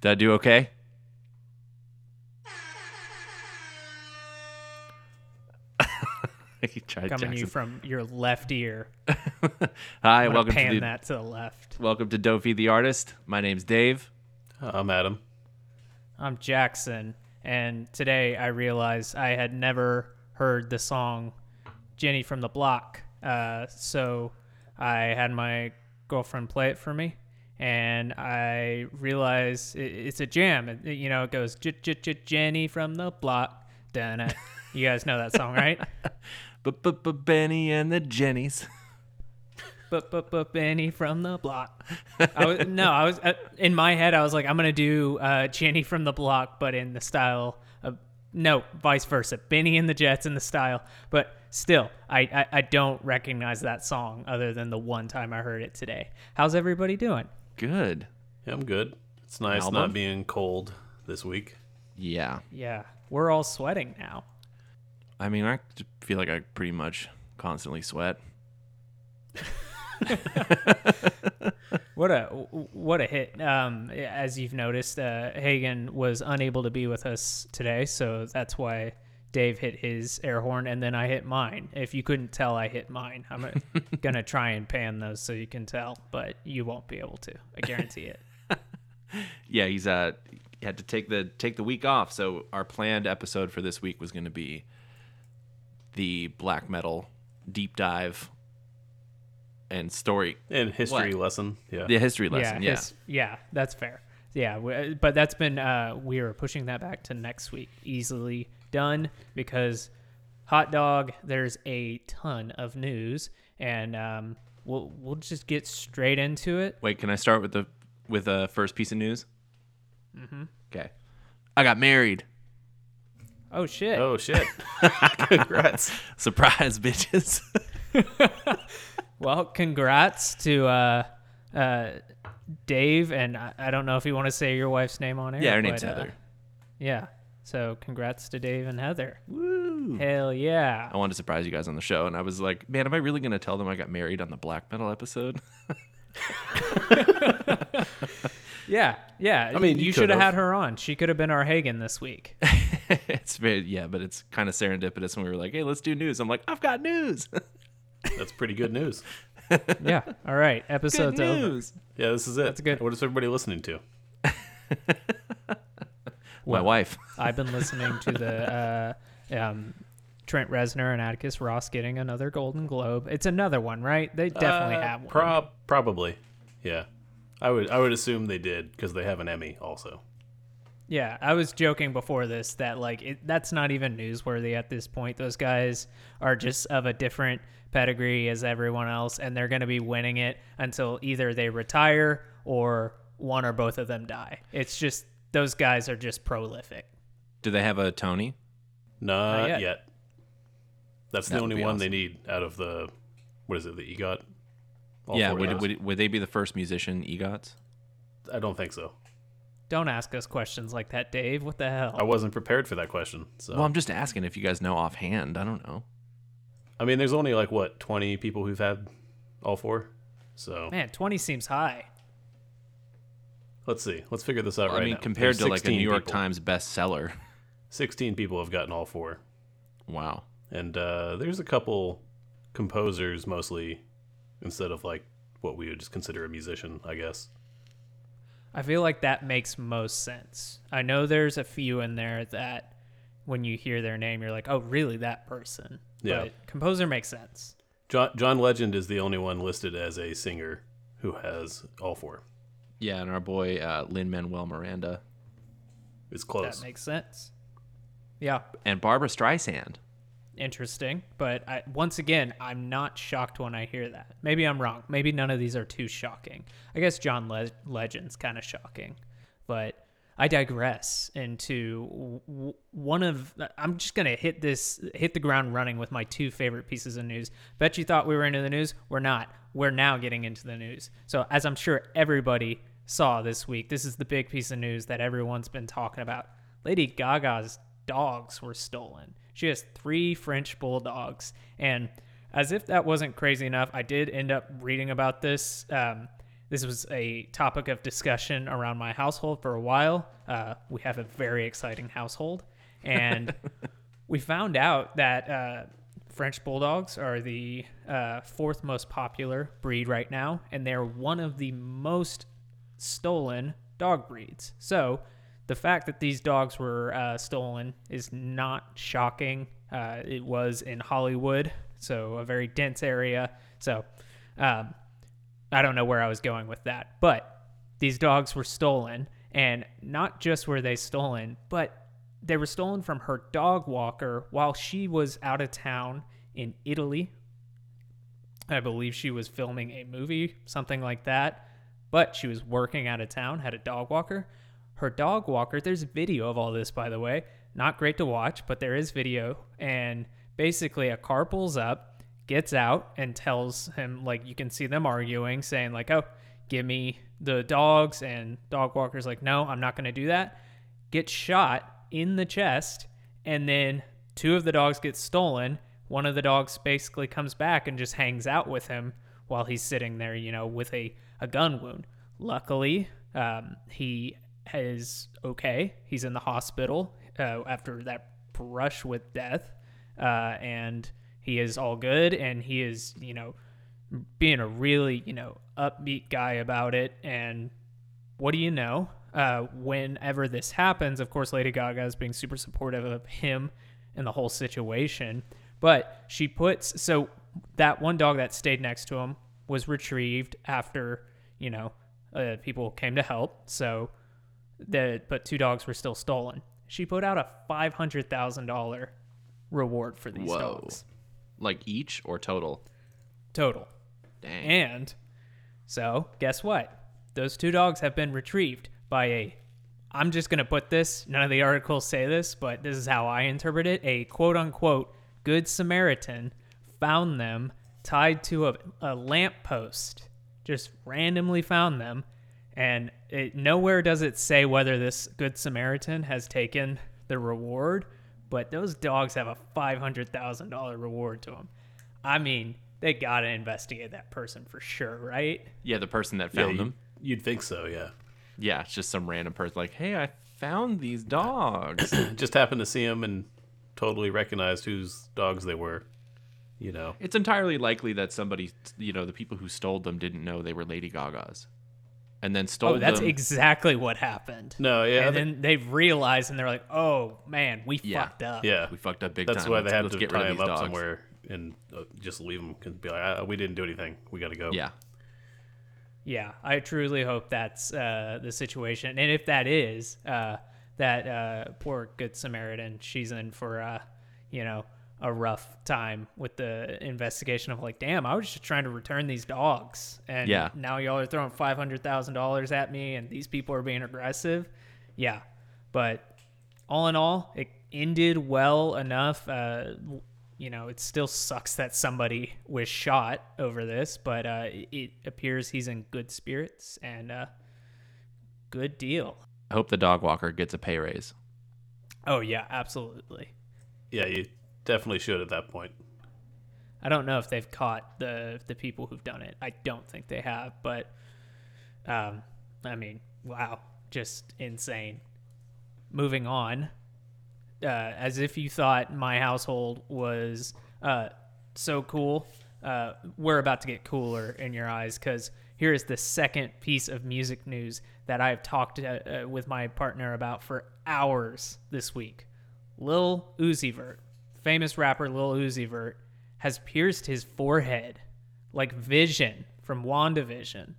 Did I do okay? Coming to you from your left ear. Hi, I'm welcome pan to the that to the left. welcome to Dofi the artist. My name's Dave. I'm Adam. I'm Jackson, and today I realized I had never heard the song Jenny from the Block. Uh, so I had my girlfriend play it for me, and I realize it, it's a jam. It, you know, it goes "J- J- J- Jenny from the Block. Dun You guys know that song, right? But but but Benny and the Jennies. but but but Benny from the block. I was no, I was uh, in my head. I was like, I'm gonna do uh, Jenny from the block, but in the style of no, vice versa. Benny and the Jets in the style, but still, I, I I don't recognize that song other than the one time I heard it today. How's everybody doing? Good. Yeah, I'm good. It's nice Album? not being cold this week. Yeah. Yeah, we're all sweating now. I mean, I feel like I pretty much constantly sweat. What a what a hit! Um, as you've noticed, uh, Hagen was unable to be with us today, so that's why Dave hit his air horn, and then I hit mine. If you couldn't tell, I hit mine. I'm uh, gonna try and pan those so you can tell, but you won't be able to. I guarantee it. Yeah, he's uh he had to take the take the week off. So our planned episode for this week was going to be the black metal deep dive and story And history What? lesson. Yeah. the history lesson. Yeah. his- yeah, that's fair. Yeah, but that's been uh, we are pushing that back to next week. Easily done because hot dog. There's a ton of news, and um, we'll we'll just get straight into it. Wait, can I start with the with the uh, first piece of news? Mm-hmm. Okay. I got married. Oh shit! Oh shit. Congrats. Surprise, bitches. Well, congrats to uh, uh, Dave, and I, I don't know if you want to say your wife's name on air. yeah, her name's but, uh, Heather. yeah, so congrats to Dave and Heather. Woo. Hell yeah! I wanted to surprise you guys on the show, and I was like, man, am I really going to tell them I got married on the black metal episode? Yeah, yeah. I mean, you, you should have could've. had her on. She could have been our Hagen this week. it's very, yeah, but it's kind of serendipitous when we were like, hey, let's do news. I'm like, I've got news. That's pretty good news. Yeah. All right. Good Episode's over. Yeah, this is it. That's good. What is everybody listening to? My wife. I've been listening to the uh, um, Trent Reznor and Atticus Ross getting another Golden Globe. It's another one, right? They definitely Uh, have one. Prob- probably. Yeah. I would I would assume they did because they have an Emmy also. Yeah, I was joking before this that like it, that's not even newsworthy at this point. Those guys are just of a different pedigree as everyone else, and they're going to be winning it until either they retire or one or both of them die. It's just those guys are just prolific. Do they have a Tony? Not, yet. yet. That's That the only one awesome. they need out of the what is it, the EGOT? All yeah, would, would, would they be the first musician EGOTs? I don't think so. Don't ask us questions like that, Dave. What the hell? I wasn't prepared for that question. So Well, I'm just asking if you guys know offhand. I don't know. I mean, there's only like what 20 people who've had all four. So Man, 20 seems high. let's see. Let's figure this out I right I mean, now. compared There's to like a New York people. Times bestseller. 16 people have gotten all four, Wow. and uh, there's a couple composers mostly, instead of like what we would just consider a musician, I guess. I feel like that makes most sense. I know there's a few in there that when you hear their name, you're like, oh, really, that person? Yeah. But composer makes sense. John John Legend is the only one listed as a singer who has all four. Yeah, and our boy uh, Lin Manuel Miranda is close. That makes sense. Yeah, and Barbra Streisand. interesting. But I, once again, I'm not shocked when I hear that. Maybe I'm wrong. Maybe none of these are too shocking. I guess John Le- Legend's kind of shocking. I digress into one of. I'm just gonna hit this, hit the ground running with my two favorite pieces of news. Bet you thought we were into the news. We're not. We're now getting into the news. So as I'm sure everybody saw this week, this is the big piece of news that everyone's been talking about. Lady Gaga's dogs were stolen. She has three French bulldogs, and as if that wasn't crazy enough, I did end up reading about this. Um, this was a topic of discussion around my household for a while. Uh, we have a very exciting household, and we found out that uh, French bulldogs are the uh, fourth most popular breed right now, and they're one of the most stolen dog breeds. So, the fact that these dogs were uh, stolen is not shocking. Uh, it was in Hollywood, so a very dense area. So, um, I don't know where I was going with that, but these dogs were stolen, and not just were they stolen, but they were stolen from her dog walker while she was out of town in Italy. I believe she was filming a movie, something like that, but she was working out of town, had a dog walker. Her dog walker, there's video of all this, by the way. Not great to watch, but there is video. And basically, a car pulls up, gets out and tells him like you can see them arguing saying like oh give me the dogs and dog walker's like no i'm not going to do that gets shot in the chest and then two of the dogs get stolen. One of the dogs basically comes back and just hangs out with him while he's sitting there you know with a, a gun wound. Luckily um, he is okay. He's in the hospital uh, after that brush with death uh, and he is all good and he is, you know, being a really, you know, upbeat guy about it. And what do you know? Uh, whenever this happens, of course, Lady Gaga is being super supportive of him and the whole situation. But she puts so that one dog that stayed next to him was retrieved after you know uh, people came to help. So the but two dogs were still stolen. She put out a five hundred thousand dollar reward for these Whoa. dogs Like each or total? total. Dang. And so, guess what? Those two dogs have been retrieved by a. I'm just going to put this, none of the articles say this, but this is how I interpret it. A quote unquote good Samaritan found them tied to a, a lamp post, just randomly found them. And it, nowhere does it say whether this good Samaritan has taken the reward, but those dogs have a $500,000 reward to them. I mean, they got to investigate that person for sure, right? yeah, the person that found you- them. You'd think so, yeah. Yeah, it's just some random person like, hey, I found these dogs. Just happened to see them and totally recognized whose dogs they were. You know, it's entirely likely that somebody, you know, the people who stole them didn't know they were Lady Gaga's, and then stole Oh, that's them. exactly what happened. no, yeah, and they- then they've realized and they're like, "Oh man, we Yeah. fucked up." yeah. we fucked up big That's time. That's why let's, they had let's to get tie rid of him these up dogs. somewhere and uh, just leave them because be like, "We didn't do anything. We got to go." Yeah, Yeah, I truly hope that's uh, the situation, and if that is, uh, that uh, poor good Samaritan, she's in for, uh, you know, a rough time with the investigation of like, damn, I was just trying to return these dogs, and Yeah. now y'all are throwing five hundred thousand dollars at me, and these people are being aggressive. Yeah, but all in all, it ended well enough. Uh, you know, it still sucks that somebody was shot over this, but uh, it, it appears he's in good spirits and uh, good deal. I hope the dog walker gets a pay raise. Oh yeah, absolutely. yeah, you definitely should at that point. I don't know if they've caught the the people who've done it. I don't think they have, but um, I mean, wow, just insane. Moving on, uh, as if you thought my household was uh, so cool, uh, we're about to get cooler in your eyes because here is the second piece of music news that I've talked uh, uh, with my partner about for hours this week. Lil Uzi Vert, famous rapper Lil Uzi Vert, has pierced his forehead like Vision from WandaVision.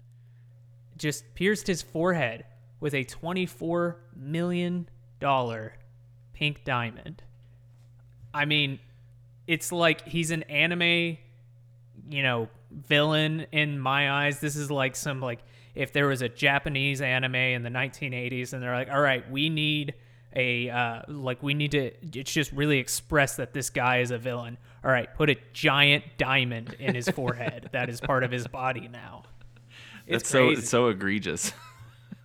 Just pierced his forehead with a $24 million pink diamond. I mean, it's like he's an anime, you know, villain in my eyes. This is like some like if there was a Japanese anime in the 1980s and they're like, "All right, we need a uh like we need to it's just really express that this guy is a villain. All right, put a giant diamond in his forehead. that is part of his body now." It's That's so crazy. it's so egregious.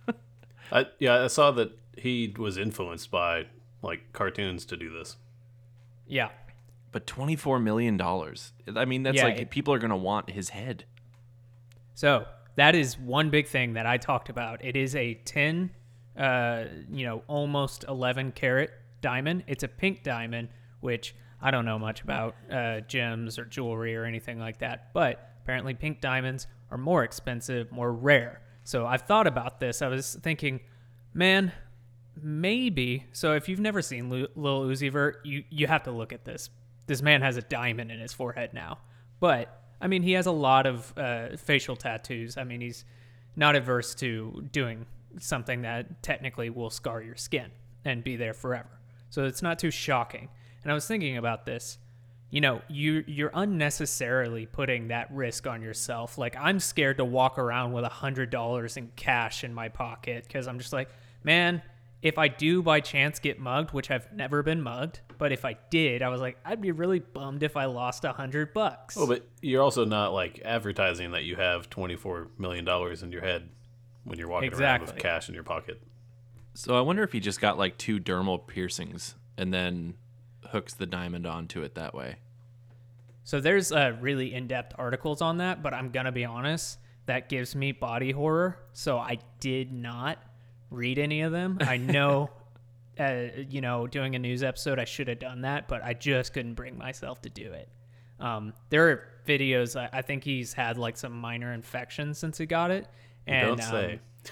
I yeah, I saw that he was influenced by like cartoons to do this. yeah. but twenty four million dollars. I mean, that's Yeah, like it- people are gonna want his head. So, that is one big thing that I talked about. It is a 10, uh, you know, almost 11 carat diamond. It's a pink diamond, which I don't know much about uh, gems or jewelry or anything like that. But apparently, pink diamonds are more expensive, more rare. So I've thought about this. I was thinking, man, maybe. So if you've never seen Lil Uzi Vert, you you have to look at this. This man has a diamond in his forehead now. But I mean, he has a lot of uh, facial tattoos. I mean, he's not averse to doing something that technically will scar your skin and be there forever. So it's not too shocking. And I was thinking about this. You know, you you're unnecessarily putting that risk on yourself. Like I'm scared to walk around with a hundred dollars in cash in my pocket because I'm just like, man, if I do by chance get mugged, which I've never been mugged, but if I did, I was like, I'd be really bummed if I lost a hundred bucks. Oh, but you're also not like advertising that you have twenty four million dollars in your head when you're walking around with cash in your pocket. So I wonder if he just got like two dermal piercings and then hooks the diamond onto it that way. So there's uh, really in-depth articles on that, but I'm gonna be honest, that gives me body horror. So I did not read any of them. I know, uh, you know, doing a news episode, I should have done that, but I just couldn't bring myself to do it. Um, there are videos. I, I think he's had like some minor infections since he got it, and Don't say. um,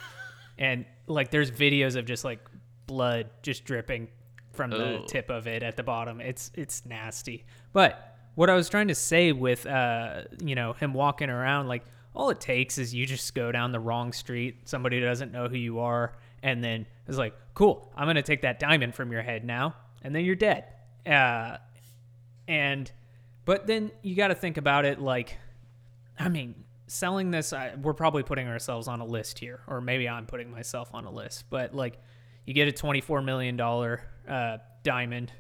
and like there's videos of just like blood just dripping from the Ugh. tip of it at the bottom. It's it's nasty. But what I was trying to say with uh you know him walking around like all it takes is you just go down the wrong street, somebody doesn't know who you are, and then it's like, cool, I'm gonna take that diamond from your head now, and then you're dead. Uh, and but then you got to think about it like I mean, selling this, I, we're probably putting ourselves on a list here, or maybe I'm putting myself on a list. But like, you get a $24 million uh, diamond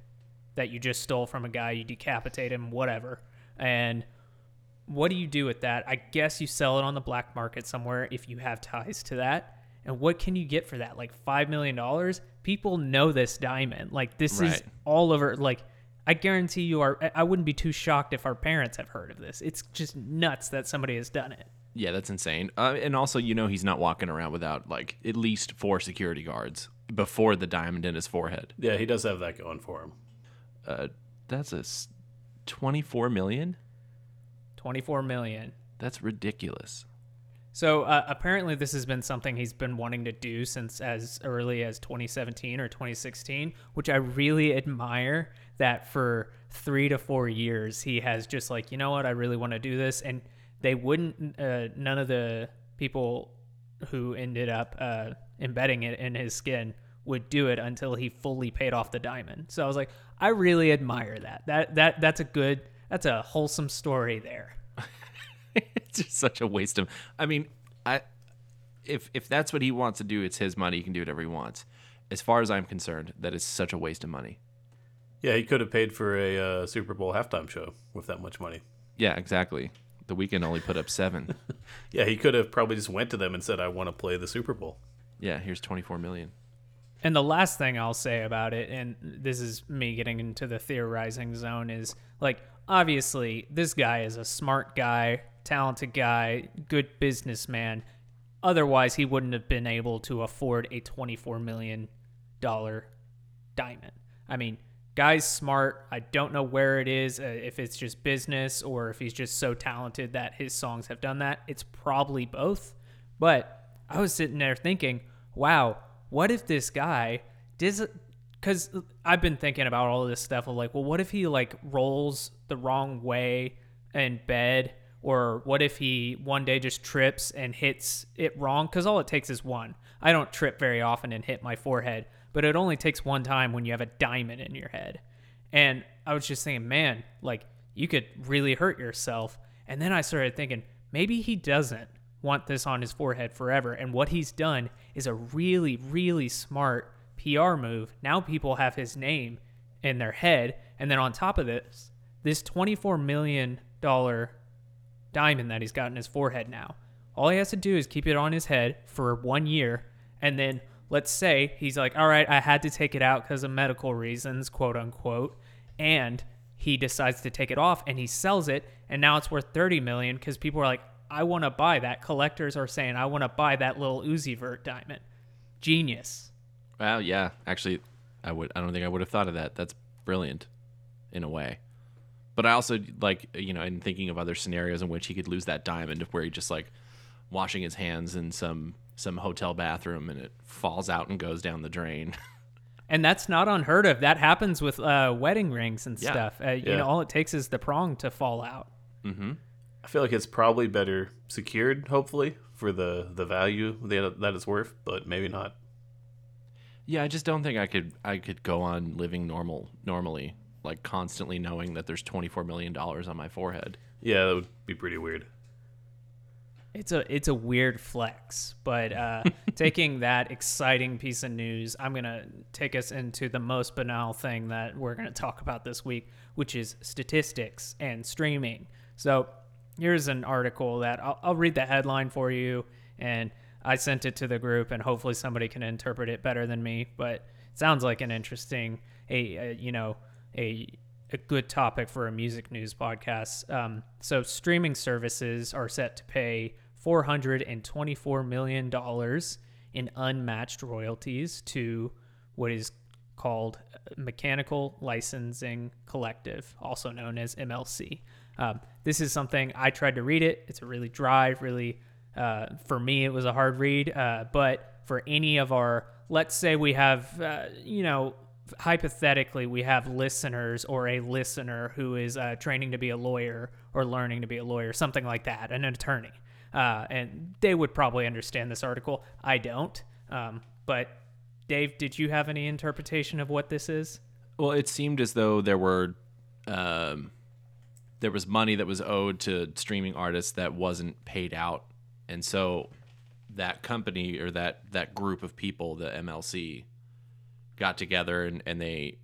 that you just stole from a guy, you decapitate him, whatever. And what do you do with that? I guess you sell it on the black market somewhere if you have ties to that. And what can you get for that? Like $5 million? People know this diamond. Like, this is all over. Like, I guarantee you are. I- I wouldn't be too shocked if our parents have heard of this. It's just nuts that somebody has done it. Yeah, that's insane. Uh, and also, you know, he's not walking around without like at least four security guards before the diamond in his forehead. Yeah, he does have that going for him. Uh, that's a s- 24 million. 24 million. That's ridiculous. So uh, apparently, this has been something he's been wanting to do since as early as 2017 or 2016, which I really admire. That for three to four years, he has just like, you know what, I really want to do this, and they wouldn't. Uh, none of the people who ended up uh, embedding it in his skin would do it until he fully paid off the diamond. So I was like, I really admire that. That that that's a good, that's a wholesome story there. it's just such a waste of. I mean, I if if that's what he wants to do, it's his money. He can do whatever he wants. As far as I'm concerned, that is such a waste of money. Yeah, he could have paid for a uh, Super Bowl halftime show with that much money. Yeah, exactly. The Weeknd only put up seven. Yeah, he could have probably just went to them and said, "I want to play the Super Bowl." yeah, here's 24 million. And the last thing I'll say about it, and this is me getting into the theorizing zone, is like, obviously, this guy is a smart guy, talented guy, good businessman. Otherwise, he wouldn't have been able to afford a $24 million diamond. I mean, guy's smart. I don't know where it is, uh, if it's just business or if he's just so talented that his songs have done that. It's probably both. But I was sitting there thinking, wow, what if this guy does because I've been thinking about all this stuff of like, well, what if he like rolls the wrong way in bed, or what if he one day just trips and hits it wrong? Because all it takes is one. I don't trip very often and hit my forehead, but it only takes one time when you have a diamond in your head. And I was just thinking, man, like you could really hurt yourself. And then I started thinking, maybe he doesn't want this on his forehead forever. And what he's done is a really, really smart PR move. Now people have his name in their head. And then on top of this, this $24 million diamond that he's got in his forehead now, all he has to do is keep it on his head for one year. And then let's say he's like, all right, I had to take it out because of medical reasons, quote unquote. And he decides to take it off and he sells it. And now it's worth 30 million because people are like, I want to buy that. Collectors are saying, I want to buy that Lil Uzi Vert diamond. Genius. Well, yeah, actually, I would. I don't think I would have thought of that. That's brilliant, in a way. But I also like you know, in thinking of other scenarios in which he could lose that diamond, where he just like washing his hands in some some hotel bathroom and it falls out and goes down the drain. And that's not unheard of. That happens with uh, wedding rings and Yeah. stuff. Uh, You Yeah. know, all it takes is the prong to fall out. I feel like it's probably better secured, hopefully, for the the value that that it's worth, but maybe not. yeah, I just don't think I could. I could go on living normal normally, like constantly knowing that there's 24 million dollars on my forehead. Yeah, that would be pretty weird. It's a it's a weird flex, but uh, taking that exciting piece of news, I'm gonna take us into the most banal thing that we're gonna talk about this week, which is statistics and streaming. So here's an article that I'll, I'll read the headline for you, and I sent it to the group, and hopefully somebody can interpret it better than me. But it sounds like an interesting, a, a you know a a good topic for a music news podcast. Um, so, streaming services are set to pay $424 million in unmatched royalties to what is called Mechanical Licensing Collective, also known as MLC. Um, this is something I tried to read it. It's a really dry, really, uh, for me, it was a hard read. Uh, but for any of our, let's say we have, uh, you know, hypothetically we have listeners or a listener who is uh, training to be a lawyer or learning to be a lawyer something like that an attorney uh, and they would probably understand this article. I don't. Um, but dave did you have any interpretation of what this is? Well, it seemed as though there were, um, there was money that was owed to streaming artists that wasn't paid out, and so that company or that that group of people, the MLC, got together and, and they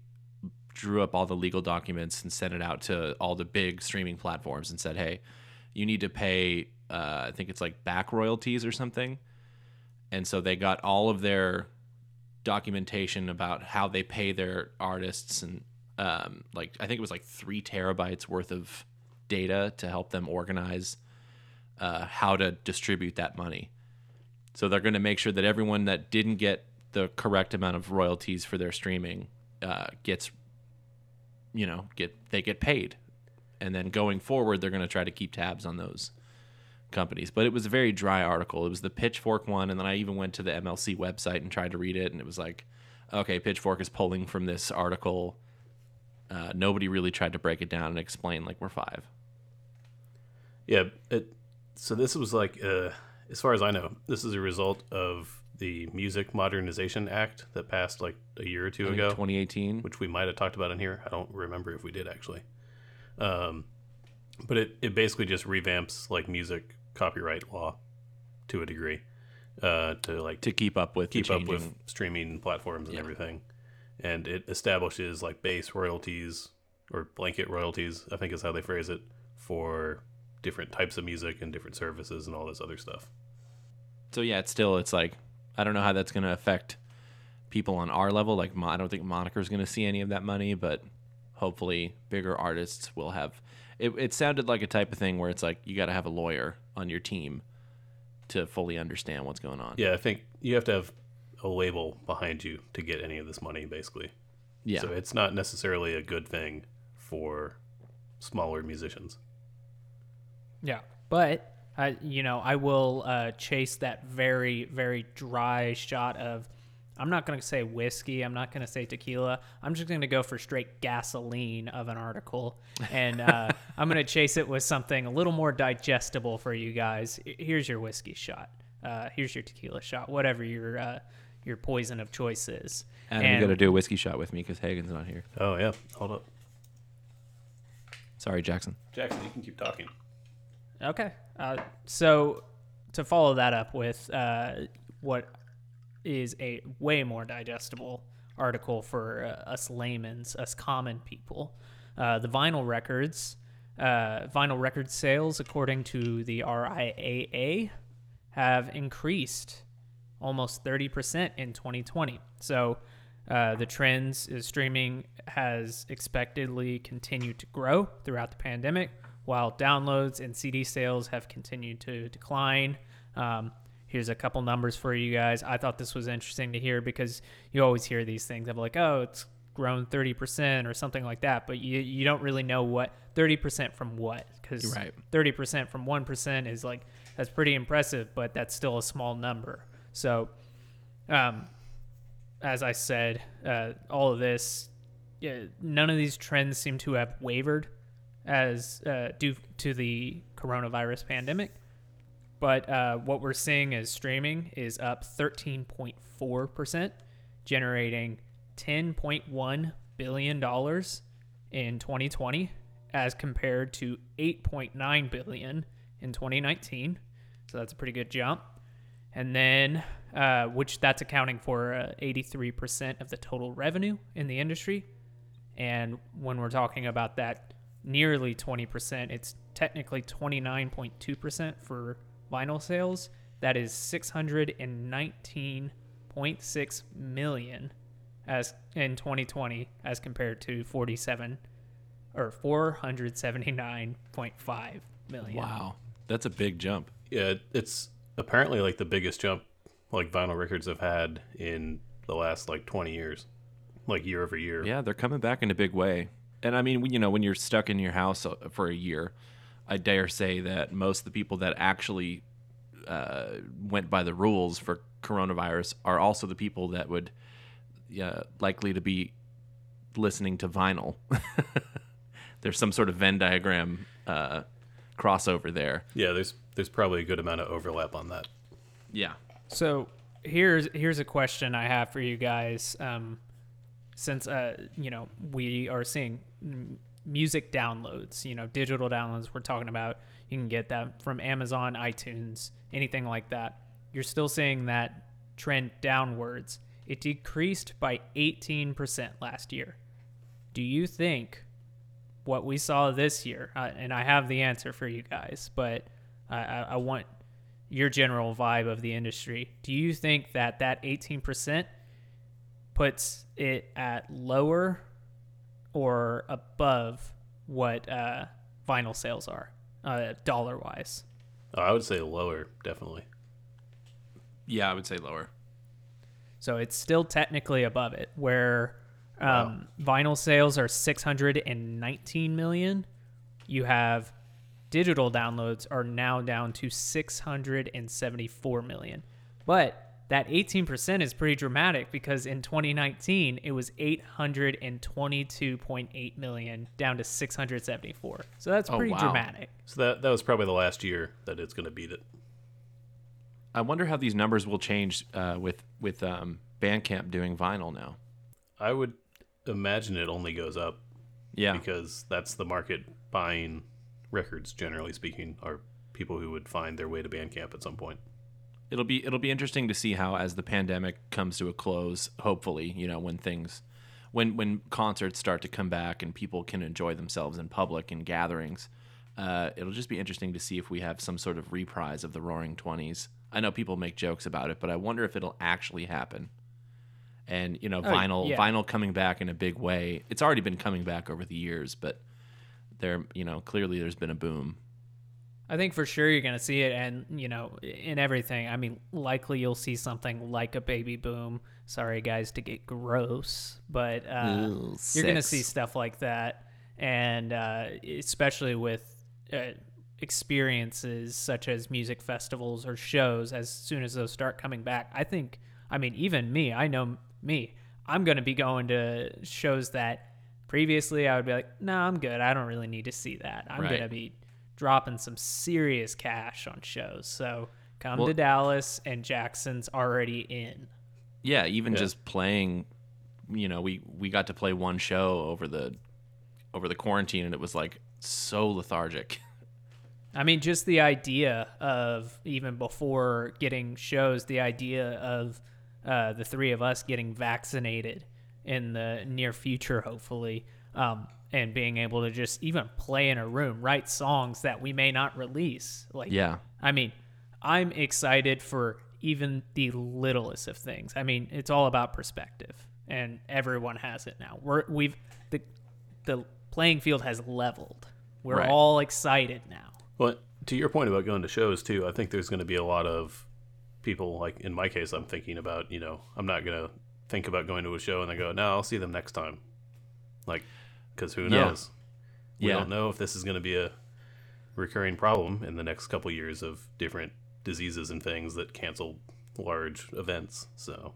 drew up all the legal documents and sent it out to all the big streaming platforms and said, "Hey, you need to pay. Uh, I think it's like back royalties or something." And so they got all of their documentation about how they pay their artists and um, like I think it was like three terabytes worth of data to help them organize uh, how to distribute that money. So they're going to make sure that everyone that didn't get the correct amount of royalties for their streaming uh, gets, you know, get they get paid, and then going forward they're going to try to keep tabs on those companies. But it was a very dry article. It was the Pitchfork one, and then I even went to the MLC website and tried to read it, and it was like, okay, Pitchfork is pulling from this article. Uh, nobody really tried to break it down and explain like we're five. Yeah, it. So this was like, uh, as far as I know, this is a result of the Music Modernization Act that passed like a year or two I ago, 2018. which we might have talked about in here. I don't remember if we did actually. Um, but it, it basically just revamps like music copyright law to a degree, uh, to like to keep up with keep up with streaming platforms and Yeah. everything. And it establishes like base royalties or blanket royalties, I think is how they phrase it, for different types of music and different services and all this other stuff. So yeah, it's still it's like I don't know how that's going to affect people on our level. Like Mo- I don't think Moniker's going to see any of that money, but hopefully bigger artists will have. It, it sounded like a type of thing where it's like you got to have a lawyer on your team to fully understand what's going on. Yeah, I think you have to have a label behind you to get any of this money, basically. yeah. So it's not necessarily a good thing for smaller musicians. Yeah, but I, you know, I will uh, chase that very, very dry shot of. I'm not going to say whiskey. I'm not going to say tequila. I'm just going to go for straight gasoline of an article, and uh, I'm going to chase it with something a little more digestible for you guys. Here's your whiskey shot. Uh, here's your tequila shot. Whatever your uh, your poison of choice is. Adam, And- you got to do a whiskey shot with me because Hagen's not here. Oh yeah, hold up, Sorry, Jackson. Jackson. You can keep talking. Okay. Uh, so to follow that up with uh, what is a way more digestible article for uh, us laymen's, us common people, uh, the vinyl records, uh, vinyl record sales, according to the RIAA, have increased almost 30% in 2020. So uh, the trends is streaming has expectedly continued to grow throughout the pandemic, while downloads and CD sales have continued to decline. Um, here's a couple numbers for you guys. I thought this was interesting to hear because you always hear these things of like, oh, it's grown 30% or something like that, but you, you don't really know what 30% from what because Right. 30% from 1% is like, that's pretty impressive, but that's still a small number. So, um, as I said, uh, all of this, yeah, none of these trends seem to have wavered as uh, due to the coronavirus pandemic. But uh, what we're seeing is streaming is up 13.4%, generating $10.1 billion in 2020 as compared to 8.9 billion in 2019. So that's a pretty good jump. And then, uh, which that's accounting for uh, 83% of the total revenue in the industry. And when we're talking about that nearly 20%, it's technically 29.2% for vinyl sales. That is 619.6 million as in 2020 as compared to 47 or 479.5 million. Wow, that's a big jump. Yeah, it's apparently like the biggest jump like vinyl records have had in the last like 20 years, like year over year. Yeah, they're coming back in a big way. And I mean, you know, when you're stuck in your house uh, for a year, I dare say that most of the people that actually uh, went by the rules for coronavirus are also the people that would uh, likely to be listening to vinyl. There's some sort of Venn diagram uh, crossover there. Yeah, there's there's probably a good amount of overlap on that. Yeah. So here's here's a question I have for you guys. Um, since uh, you know we are seeing m- music downloads, you know, digital downloads. We're talking about you can get that from Amazon, iTunes, anything like that. You're still seeing that trend downwards. It decreased by 18% last year. Do you think what we saw this year, uh, and I have the answer for you guys, but I, I, I want your general vibe of the industry. Do you think that that 18% puts it at lower or above what uh, vinyl sales are, uh, dollar wise? Oh, I would say lower, definitely. Yeah, I would say lower. So it's still technically above it, where um, vinyl sales are 619 million. You have digital downloads are now down to 674 million. But that 18% is pretty dramatic because in 2019 it was 822.8 million down to 674. So that's Oh, pretty wow. dramatic. So that that was probably the last year that it's going to beat it. I wonder how these numbers will change uh, with with um, Bandcamp doing vinyl now. I would imagine it only goes up Yeah. because that's the market buying records. Generally speaking, are people who would find their way to Bandcamp at some point. It'll be it'll be interesting to see how as the pandemic comes to a close hopefully you know when things when when concerts start to come back and people can enjoy themselves in public and gatherings uh, it'll just be interesting to see if we have some sort of reprise of the roaring 20s i know people make jokes about it but i wonder if it'll actually happen. And you know vinyl yeah. vinyl coming back in a big way. It's already been coming back over the years but there you know clearly there's been a boom I think for sure you're going to see it, and you know, in everything. I mean, likely you'll see something like a baby boom. Sorry, guys, to get gross, but uh, you're going to see stuff like that, and uh, especially with uh, experiences such as music festivals or shows. As soon as those start coming back, I think. I mean, even me, I know me. I'm going to be going to shows that previously I would be like, no, I'm good. I don't really need to see that. I'm Right. going to be dropping some serious cash on shows. So come Well- to Dallas, and Jackson's already in. yeah even Yeah. just playing you know we we got to play one show over the over the quarantine and it was like so lethargic I mean, just the idea of even before getting shows, the idea of uh, the three of us getting vaccinated in the near future, hopefully, um, and being able to just even play in a room, write songs that we may not release. Like, yeah I mean, I'm excited for even the littlest of things. I mean, it's all about perspective, and everyone has it now. We're we've the the playing field has leveled. We're Right. all excited now. Well, to your point about going to shows too, I think there's going to be a lot of people. Like in my case, I'm thinking about you know I'm not going to think about going to a show and then go, no, I'll see them next time. Like, because who Yeah. knows? We Yeah. don't know if this is going to be a recurring problem in the next couple years of different diseases and things that cancel large events. So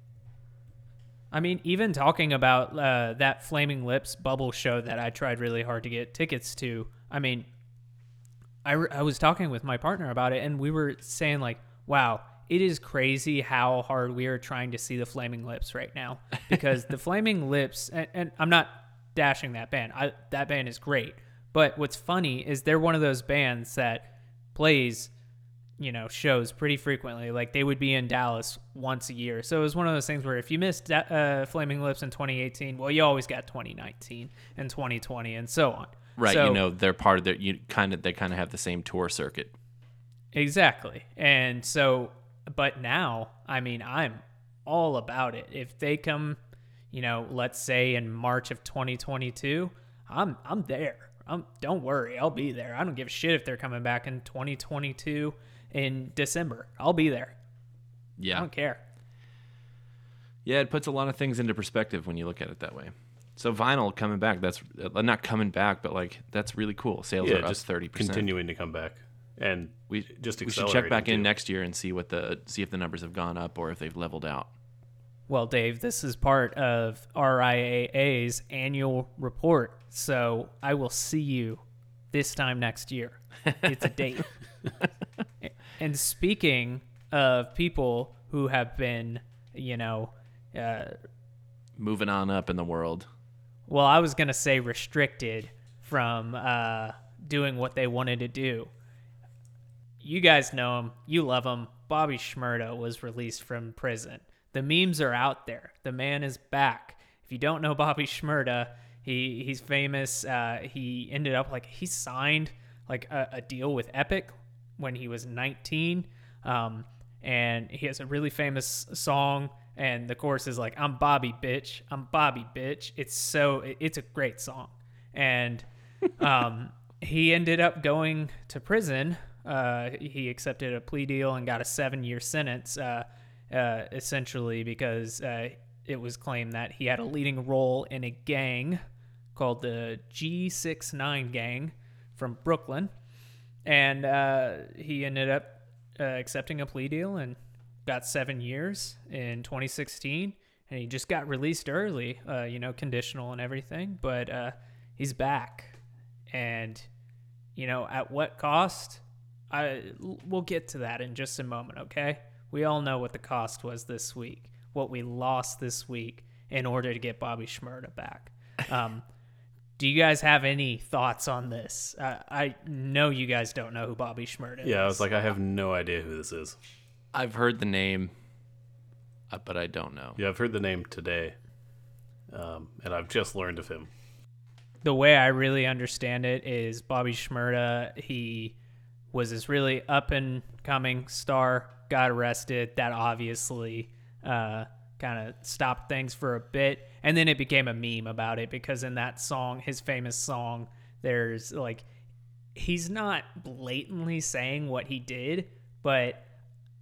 I mean, even talking about uh, that Flaming Lips bubble show that I tried really hard to get tickets to. I mean, I, re- I was talking with my partner about it, and we were saying like, "Wow, it is crazy how hard we are trying to see the Flaming Lips right now." Because the Flaming Lips, and, and I'm not dashing that band. I, that band is great, but what's funny is they're one of those bands that plays you know shows pretty frequently like they would be in dallas once a year so it was one of those things where if you missed uh, flaming lips in 2018 well you always got 2019 and 2020 and so on Right. So- you know, they're part of their. You kind of they kind of have the same tour circuit. Exactly. And so, but now, I mean, I'm all about it. If they come, you know, let's say in March of 2022, I'm I'm there. I'm don't worry, I'll be there. I don't give a shit if they're coming back in 2022 in December. I'll be there. Yeah. I don't care. Yeah, it puts a lot of things into perspective when you look at it that way. So vinyl coming back, that's uh, not coming back, but like that's really cool. Sales yeah, are up just thirty percent. continuing to come back, and We just we should check back accelerating, in next year and see what the see if the numbers have gone up or if they've leveled out. Well, Dave, this is part of RIAA's annual report. So I will see you this time next year. It's a date. and speaking of people who have been, you know, uh, Moving on up in the world. well, I was going to say restricted from uh, doing what they wanted to do. You guys know him. You love him. Bobby Shmurda was released from prison. The memes are out there. The man is back. If you don't know Bobby Shmurda, he he's famous. Uh, he ended up like he signed like a, a deal with Epic when he was 19, um, and he has a really famous song. And the chorus is like, "I'm Bobby, bitch. I'm Bobby, bitch." It's so it- it's a great song, and um, he ended up going to prison. Uh, he accepted a plea deal and got a seven-year sentence, uh, uh, essentially because uh, it was claimed that he had a leading role in a gang called the GS9 Gang from Brooklyn, and uh, he ended up uh, accepting a plea deal and got seven years in 2016 and he just got released early uh, you know conditional and everything but uh, he's back. And you know at what cost? I we'll get to that in just a moment okay we all know what the cost was this week what we lost this week in order to get bobby shmurda back um, do you guys have any thoughts on this uh, i know you guys don't know who bobby shmurda is Yeah, I was like, I have no idea who this is. I've heard the name, uh, but I don't know. Yeah, I've heard the name today, um, and I've just learned of him. the way I really understand it is Bobby Shmurda. He was this really up and coming star, got arrested. That obviously uh, kind of stopped things for a bit, and then it became a meme about it because in that song, his famous song, there's like he's not blatantly saying what he did, but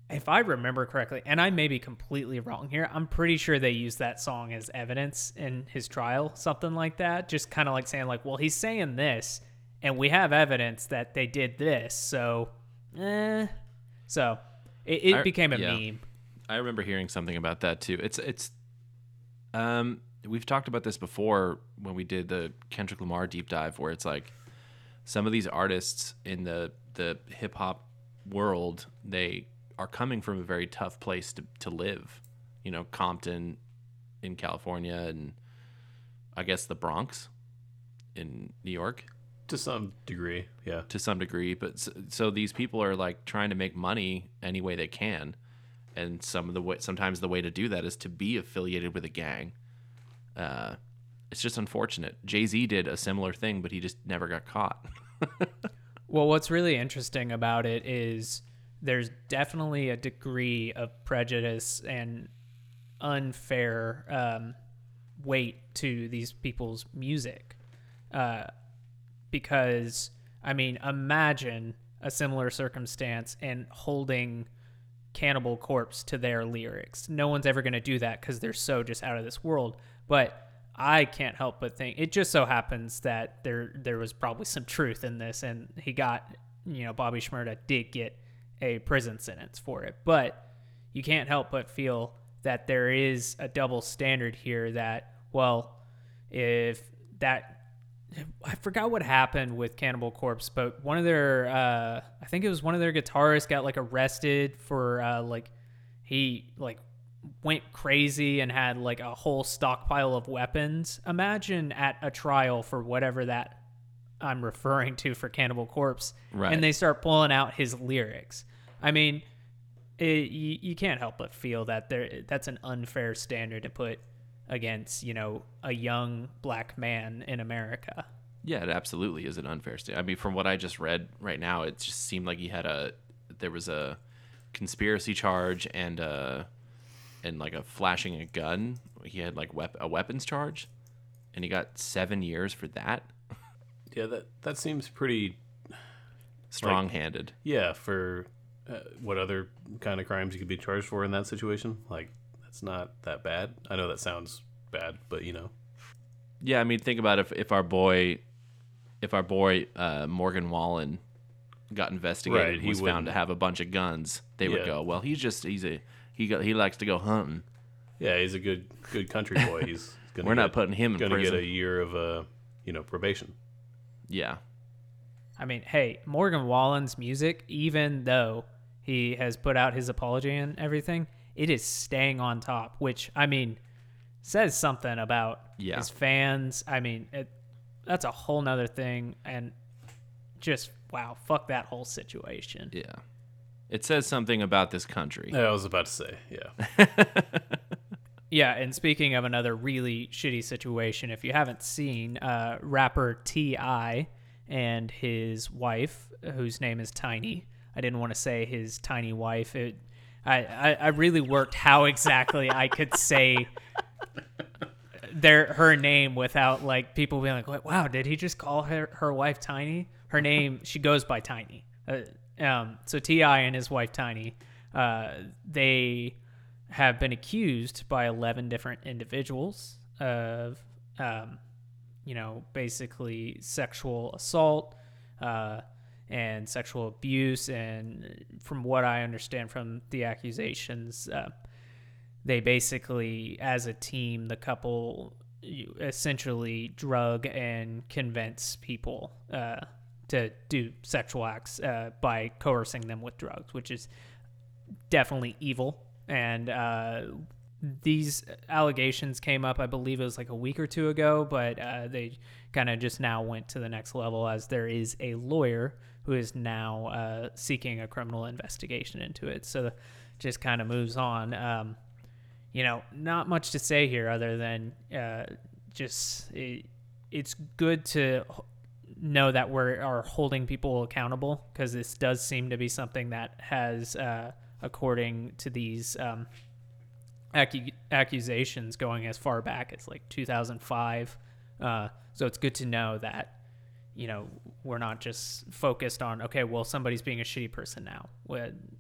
if I remember correctly, and I may be completely wrong here, I'm pretty sure they used that song as evidence in his trial, something like that. Just kind of like saying, like, well, he's saying this, and we have evidence that they did this, so, eh. So it, it I- became a yeah. meme. I remember hearing something about that too. It's it's um we've talked about this before when we did the Kendrick Lamar deep dive where it's like some of these artists in the the hip hop world, they are coming from a very tough place to to live. You know, Compton in California and I guess the Bronx in New York To some degree, yeah. to some degree but so, so these people are like trying to make money any way they can. And some of the way sometimes the way to do that is to be affiliated with a gang. Uh it's just unfortunate. Jay-z did a similar thing but he just never got caught. Well, what's really interesting about it is there's definitely a degree of prejudice and unfair um, weight to these people's music, uh, because I mean, imagine a similar circumstance and holding Cannibal Corpse to their lyrics. No one's ever going to do that because they're so just out of this world. But I can't help but think it just so happens that there there was probably some truth in this, and he got you know Bobby Shmurda did get a prison sentence for it, but you can't help but feel that there is a double standard here. That well, if that I forgot what happened with Cannibal Corpse, but one of their, uh, I think it was one of their guitarists got like arrested for uh, like he like went crazy and had like a whole stockpile of weapons. Imagine at a trial for whatever that I'm referring to for Cannibal Corpse, Right. and they start pulling out his lyrics. I mean, it, you, you can't help but feel that there that's an unfair standard to put against you know a young black man in America. Yeah, it absolutely is an unfair state. I mean, from what I just read right now, it just seemed like he had a there was a conspiracy charge and uh and like a flashing a gun. He had like wep- a weapons charge, and he got seven years for that. Yeah, that that seems pretty. Strong-handed. Yeah, for uh, what other kind of crimes you could be charged for in that situation? Like, that's not that bad. I know that sounds bad, but you know, Yeah, I mean, think about if if our boy, if our boy uh, Morgan Wallen got investigated, Right, and he was found wouldn't- to have a bunch of guns, they would Yeah. go, well, he's just he's a he go, he likes to go hunting. yeah, he's a good good country boy. He's gonna We're not putting him in gonna prison. get a year of uh, you know, probation. Yeah, I mean, hey, Morgan Wallen's music, even though he has put out his apology and everything, it is staying on top, which I mean says something about Yeah. his fans. I mean, it, that's a whole nother thing, and just wow, fuck that whole situation. yeah. It says something about this country. Yeah, I was about to say, yeah. Yeah, and speaking of another really shitty situation, if you haven't seen uh, rapper T.I. and his wife, whose name is Tiny, I didn't want to say his tiny wife. It, I, I, I really worked how exactly I could say their her name without like people being like, "Wow, did he just call her her wife Tiny?" Her name, she goes by Tiny. Uh, um, so T.I. and his wife Tiny, uh, they have been accused by eleven different individuals of, um, you know, basically sexual assault. Uh, and sexual abuse, and from what I understand from the accusations, uh, they basically, as a team, the couple essentially drug and convince people uh, to do sexual acts uh, by coercing them with drugs, which is definitely evil. And uh, these allegations came up, I believe it was like a week or two ago, but uh, they kind of just now went to the next level as there is a lawyer who is now uh, seeking a criminal investigation into it. So just kind of moves on. Um, you know, not much to say here other than uh, just it, it's good to know that we are holding people accountable because this does seem to be something that has, uh, according to these um, accu- accusations, going as far back as like 2005. Uh, so it's good to know that you know we're not just focused on okay, well somebody's being a shitty person now. We,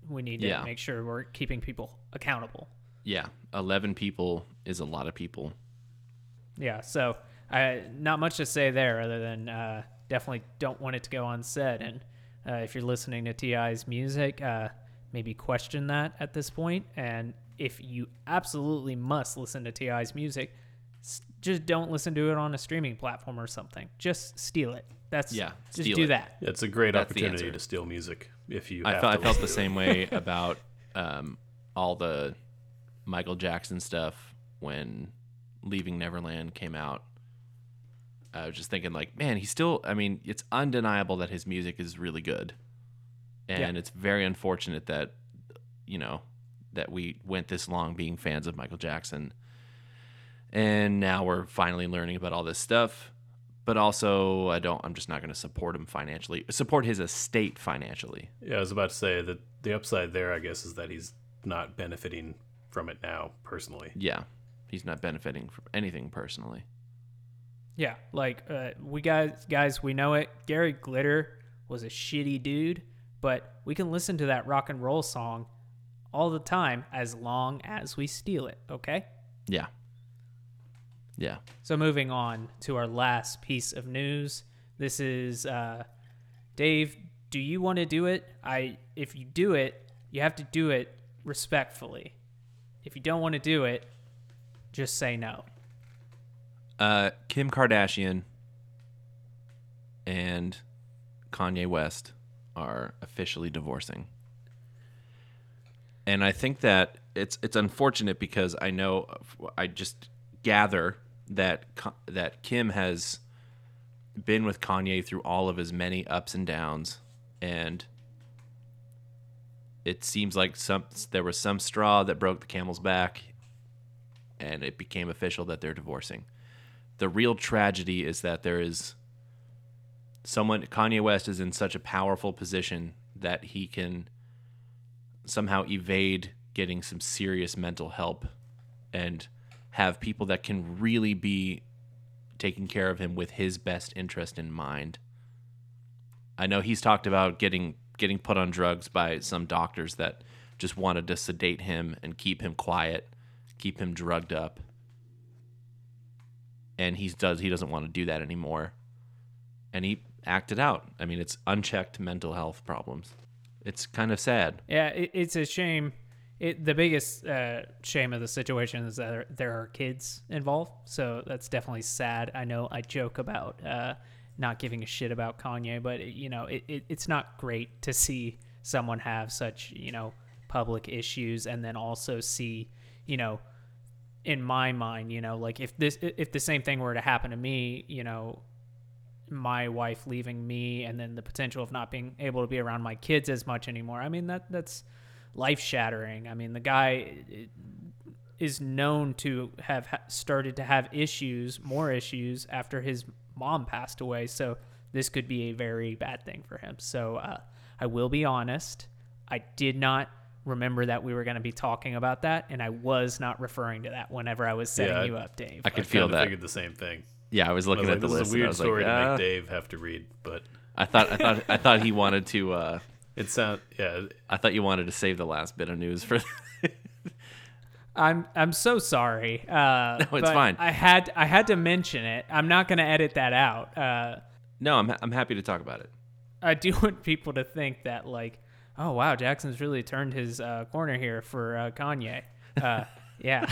we need to Yeah. make sure we're keeping people accountable. Yeah, eleven people is a lot of people. Yeah, so I not much to say there other than uh, definitely don't want it to go unsaid. And uh, if you're listening to T.I.'s music, uh, maybe question that at this point. And if you absolutely must listen to T.I.'s music, just don't listen to it on a streaming platform or something. Just steal it. That's Yeah, Just steal do it. that. It's a great That's opportunity to steal music if you. I have felt I felt the to same it. way about um, all the Michael Jackson stuff when Leaving Neverland came out. I was just thinking, like, man, he's still. I mean, it's undeniable that his music is really good, and Yeah. it's very unfortunate that you know that we went this long being fans of Michael Jackson, and now we're finally learning about all this stuff. But also, I don't. I'm just not going to support him financially. Support his estate financially. Yeah, I was about to say that the upside there, I guess, is that he's not benefiting from it now personally. Yeah, he's not benefiting from anything personally. Yeah, like uh, we guys, guys, we know it. Gary Glitter was a shitty dude, but we can listen to that rock and roll song all the time as long as we steal it, okay? Yeah. Yeah. So moving on to our last piece of news. This is uh, Dave. Do you want to do it? I if you do it, you have to do it respectfully. If you don't want to do it, just say no. Uh, Kim Kardashian and Kanye West are officially divorcing. And I think that it's it's unfortunate because I know I just gather that that Kim has been with Kanye through all of his many ups and downs and it seems like some there was some straw that broke the camel's back and it became official that they're divorcing. The real tragedy is that there is someone Kanye West is in such a powerful position that he can somehow evade getting some serious mental help and have people that can really be taking care of him with his best interest in mind. I know he's talked about getting getting put on drugs by some doctors that just wanted to sedate him and keep him quiet, keep him drugged up. And he does he doesn't want to do that anymore. And he acted out. I mean, it's unchecked mental health problems. It's kind of sad. Yeah, it's a shame. It, the biggest uh, shame of the situation is that there, are kids involved, so that's definitely sad. I know I joke about uh, not giving a shit about Kanye, but you know, it, it, it's not great to see someone have such you know public issues, and then also see you know, in my mind, you know, like if this if the same thing were to happen to me, you know, my wife leaving me and then the potential of not being able to be around my kids as much anymore. I mean that that's life shattering. I mean the guy is known to have started to have issues, more issues after his mom passed away. So this could be a very bad thing for him. So uh, I will be honest, I did not remember that we were going to be talking about that, and I was not referring to that whenever I was setting Yeah, you up, Dave. I could I feel kinda that. Figured the same thing. Yeah, I was I looking was like, at the this list. is a and I weird was story like, to "Ah." make Dave have to read, but I thought I thought I thought he wanted to uh it sound yeah. I thought you wanted to save the last bit of news for I'm I'm so sorry. Uh, No, it's but fine. I had I had to mention it. I'm not going to edit that out. Uh, No, I'm I'm happy to talk about it. I do want people to think that like, oh wow, Jackson's really turned his uh, corner here for uh, Kanye. Uh, yeah,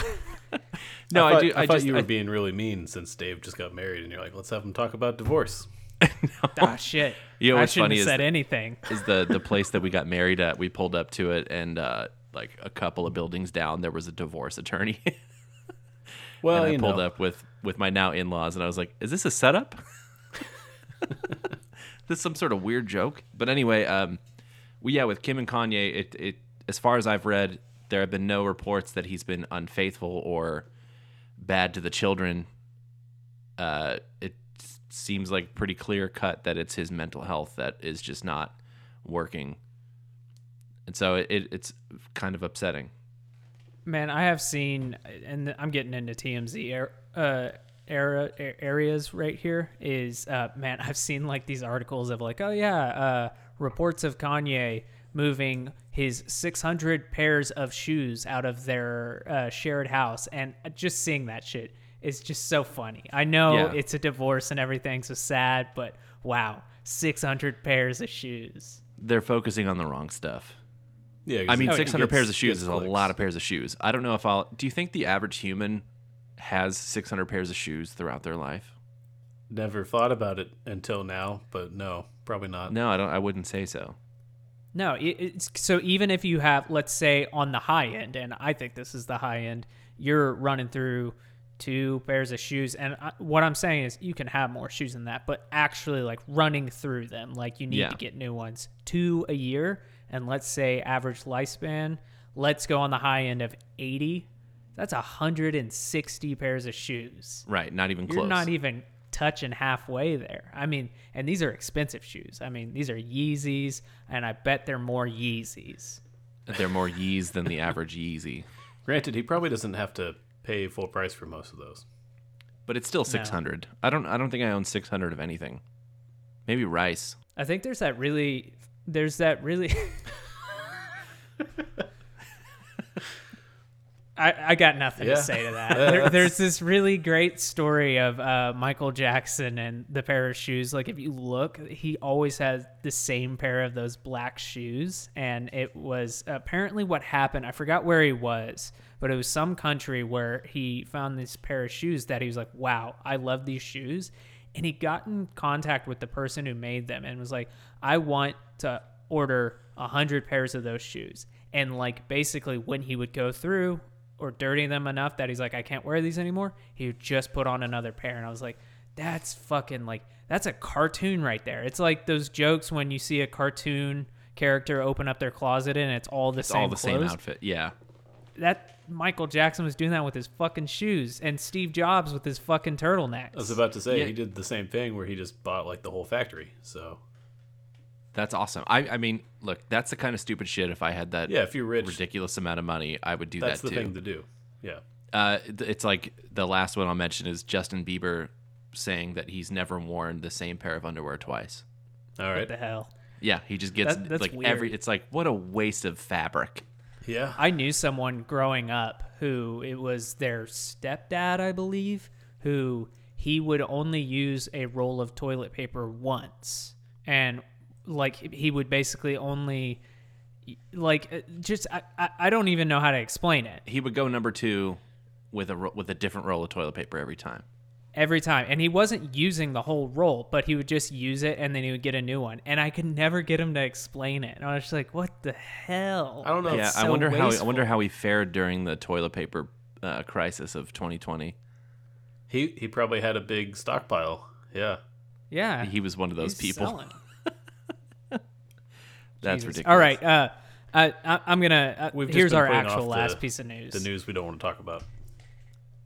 No, I, thought, do I, thought just you were I- being really mean since Dave just got married, and you're like, let's have him talk about divorce. ah shit. You know I shouldn't have said anything. is the the place that we got married at. We pulled up to it and uh like a couple of buildings down there was a divorce attorney. Well, and I pulled know, up with with my now in-laws and I was like, "Is this a setup?" this some sort of weird joke. But anyway, um well, yeah, with Kim and Kanye, it it as far as I've read, there have been no reports that he's been unfaithful or bad to the children. Uh it seems like pretty clear cut that it's his mental health that is just not working. And so it, it it's kind of upsetting. Man, I have seen, and I'm getting into TMZ er, uh, era areas right here. Is uh, man, I've seen like these articles of like, oh yeah, uh, reports of Kanye moving his 600 pairs of shoes out of their uh, shared house, and just seeing that shit is just so funny. I know Yeah. it's a divorce and everything, so sad, but wow, 600 pairs of shoes. They're focusing on the wrong stuff. yeah. I mean, oh, it 600 gets- pairs of shoes gets is a clicks. lot of pairs of shoes. I don't know if I'll. Do you think the average human has 600 pairs of shoes throughout their life? Never thought about it until now, but no, probably not. No, I don't. I wouldn't say so. No, it's so even if you have, let's say, on the high end, and I think this is the high end, you're running through two pairs of shoes, and I, what I'm saying is you can have more shoes than that, but actually like running through them, like you need Yeah. to get new ones, two a year, and let's say average lifespan, let's go on the high end of 80. That's 160 pairs of shoes. Right. Not even You're close. not even touching halfway there. I mean, and these are expensive shoes. I mean, these are Yeezys, and I bet they're more Yeezys. They're more Yeez than the average Yeezy, Granted, he probably doesn't have to pay full price for most of those. but it's still 600. I don't. I don't think I own 600 of anything. Maybe rice. I think there's that really there's that really I, I got nothing Yeah. to say to that. There, there's this really great story of uh, Michael Jackson and the pair of shoes. Like, if you look, he always has the same pair of those black shoes. And it was apparently what happened. I forgot where he was, but it was some country where he found this pair of shoes that he was like, wow, I love these shoes. And he got in contact with the person who made them and was like, I want to order a hundred pairs of those shoes. And like basically when he would go through or dirty them enough that he's like, I can't wear these anymore, he would just put on another pair. And I was like, that's fucking like that's a cartoon right there. It's like those jokes when you see a cartoon character open up their closet and it's all the It's same all the same outfit. Yeah. That Michael Jackson was doing that with his fucking shoes, and Steve Jobs with his fucking turtlenecks. I was about to say Yeah. he did the same thing where he just bought like the whole factory. So That's awesome. I, I mean, look, that's the kind of stupid shit. If I had that yeah, if you're rich, ridiculous amount of money, I would do that's that That's the too. thing to do. Yeah. Uh, it's like the last one I'll mention is Justin Bieber saying that he's never worn the same pair of underwear twice. All right. what the hell? Yeah, he just gets That- that's like every. It's like what a waste of fabric. Yeah. I knew someone growing up who it was their stepdad, I believe, who he would only use a roll of toilet paper once. And like he would basically only like uh, just I, I, I don't even know how to explain it. He would go number two with a with a different roll of toilet paper every time. every time and he wasn't using the whole roll but he would just use it and then he would get a new one and i could never get him to explain it and i was just like what the hell I don't know. yeah, It's I so wonder how I wonder how he fared during the toilet paper uh, crisis of 2020. He he probably had a big stockpile. Yeah. yeah He was one of those he's people. selling. That's Jesus. ridiculous. all right uh I, I, I'm gonna. Uh, We've just our actual last the- piece of news. The news we don't want to talk about.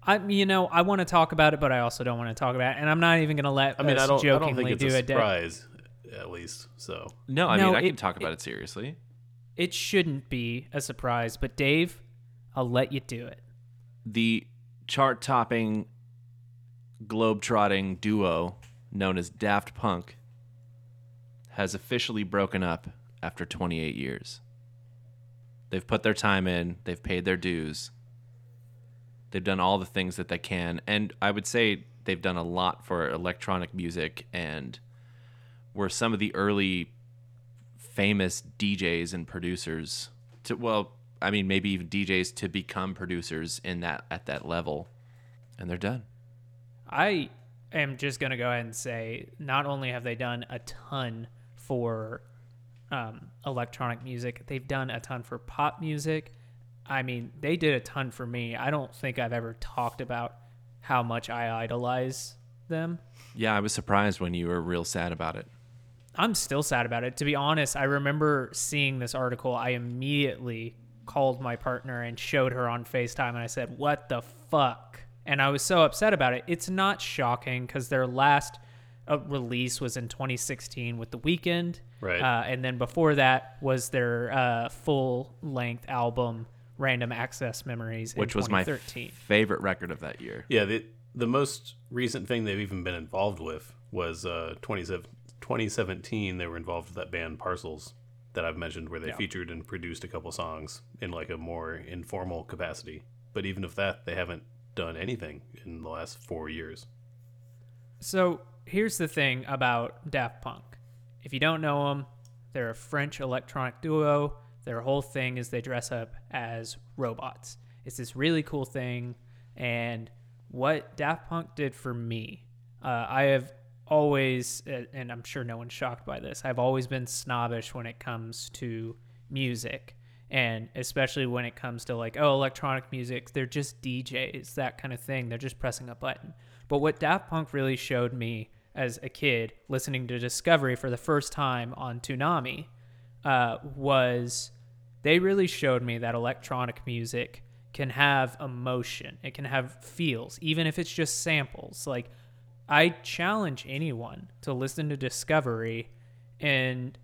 I, you know, I want to talk about it, but I also don't want to talk about it, and I'm not even gonna let I mean, us I don't. I jokingly don't think it's do a a de- surprise, at least. So No, I No, mean I it- can talk about it- it seriously. It shouldn't be a surprise, but Dave, I'll let you do it. the chart topping globe-trotting duo known as Daft Punk has officially broken up after 28 years. They've put their time in, they've paid their dues. They've done all the things that they can and I would say they've done a lot for electronic music and were some of the early famous DJs and producers to well, I mean maybe even DJs to become producers in that at that level. And they're done. I am just going to go ahead and say not only have they done a ton for um, electronic music, they've done a ton for pop music. I mean, they did a ton for me. I don't think I've ever talked about how much I idolize them. Yeah, I was surprised when you were real sad about it. I'm still sad about it. To be honest, I remember seeing this article. I immediately called my partner and showed her on FaceTime, and I said, What the fuck? And I was so upset about it. It's not shocking because their last uh, release was in 2016 with The Weeknd. Right. Uh, and then before that was their uh, full length album, Random Access Memories, Which in was my 2013. favorite record of that year. yeah, the the most recent thing they've even been involved with was uh 2017. They were involved with that band Parcels that I've mentioned, where they Yeah. featured and produced a couple songs in like a more informal capacity. But even if that, they haven't done anything in the last four years. So here's the thing about Daft Punk. If you don't know them, they're a French electronic duo. Their whole thing is they dress up as robots. It's this really cool thing. And what Daft Punk did for me, uh, I have always, and I'm sure no one's shocked by this, I've always been snobbish when it comes to music. And especially when it comes to like, oh, electronic music, they're just DJs, that kind of thing. They're just pressing a button. But what Daft Punk really showed me as a kid listening to Discovery for the first time on Toonami uh, was they really showed me that electronic music can have emotion. It can have feels, even if it's just samples. Like, I challenge anyone to listen to Discovery and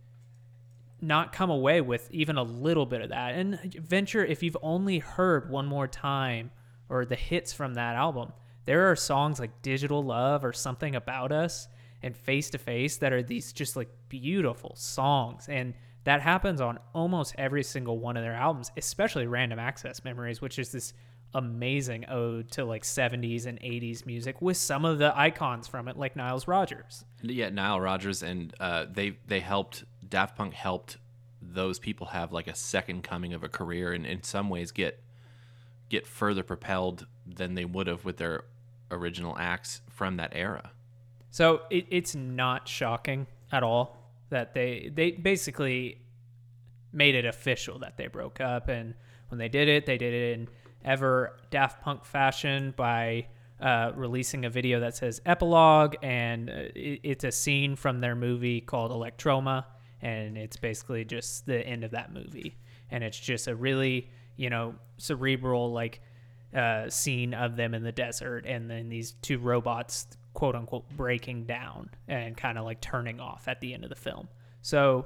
not come away with even a little bit of that. And venture, if you've only heard one more time or the hits from that album, there are songs like Digital Love or Something About Us and Face to Face that are these just like beautiful songs. And that happens on almost every single one of their albums, especially Random Access Memories, which is this amazing ode to like 70s and 80s music with some of the icons from it, like Niles Rogers. Yeah, Nile Rodgers, and uh, they they helped Daft Punk helped those people have like a second coming of a career, and in some ways get get further propelled than they would have with their original acts from that era. So it, it's not shocking at all that they they basically made it official that they broke up, and when they did it, they did it in ever Daft Punk fashion by uh, releasing a video that says epilogue, and uh, it, it's a scene from their movie called Electroma, and it's basically just the end of that movie, and it's just a really you know cerebral like uh, scene of them in the desert, and then these two robots quote unquote breaking down and kind of like turning off at the end of the film. So,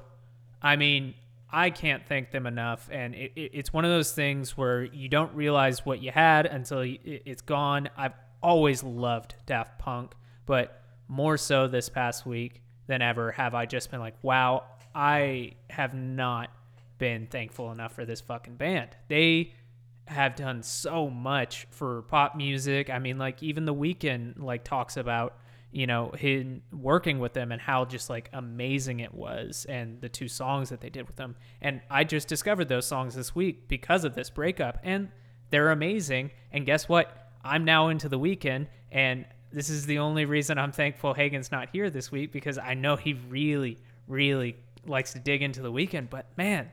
I mean, I can't thank them enough. And it, it, it's one of those things where you don't realize what you had until it, it's gone. I've always loved Daft Punk, but more so this past week than ever have I just been like, wow, I have not been thankful enough for this fucking band. They have done so much for pop music. I mean, like even the Weeknd like talks about you know him working with them and how just like amazing it was and the two songs that they did with them. And I just discovered those songs this week because of this breakup, and they're amazing. And guess what? I'm now into the Weeknd, and this is the only reason I'm thankful Hagen's not here this week because I know he really, really likes to dig into the Weeknd. But man,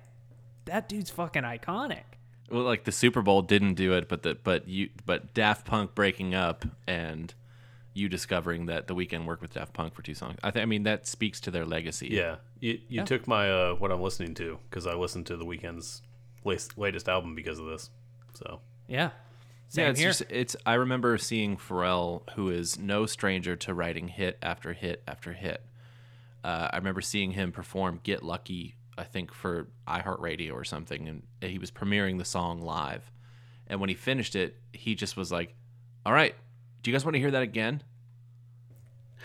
that dude's fucking iconic. Well, like the Super Bowl didn't do it, but the but you but Daft Punk breaking up and you discovering that the Weeknd worked with Daft Punk for two songs. I think I mean that speaks to their legacy. Yeah, you you Yeah. took my uh, what I'm listening to because I listened to the Weeknd's latest, latest album because of this. So Yeah. Same yeah, it's here. just it's. I remember seeing Pharrell, who is no stranger to writing hit after hit after hit. Uh, I remember seeing him perform "Get Lucky," I think for iHeartRadio or something, and he was premiering the song live. And when he finished it, he just was like, "All right, do you guys want to hear that again?"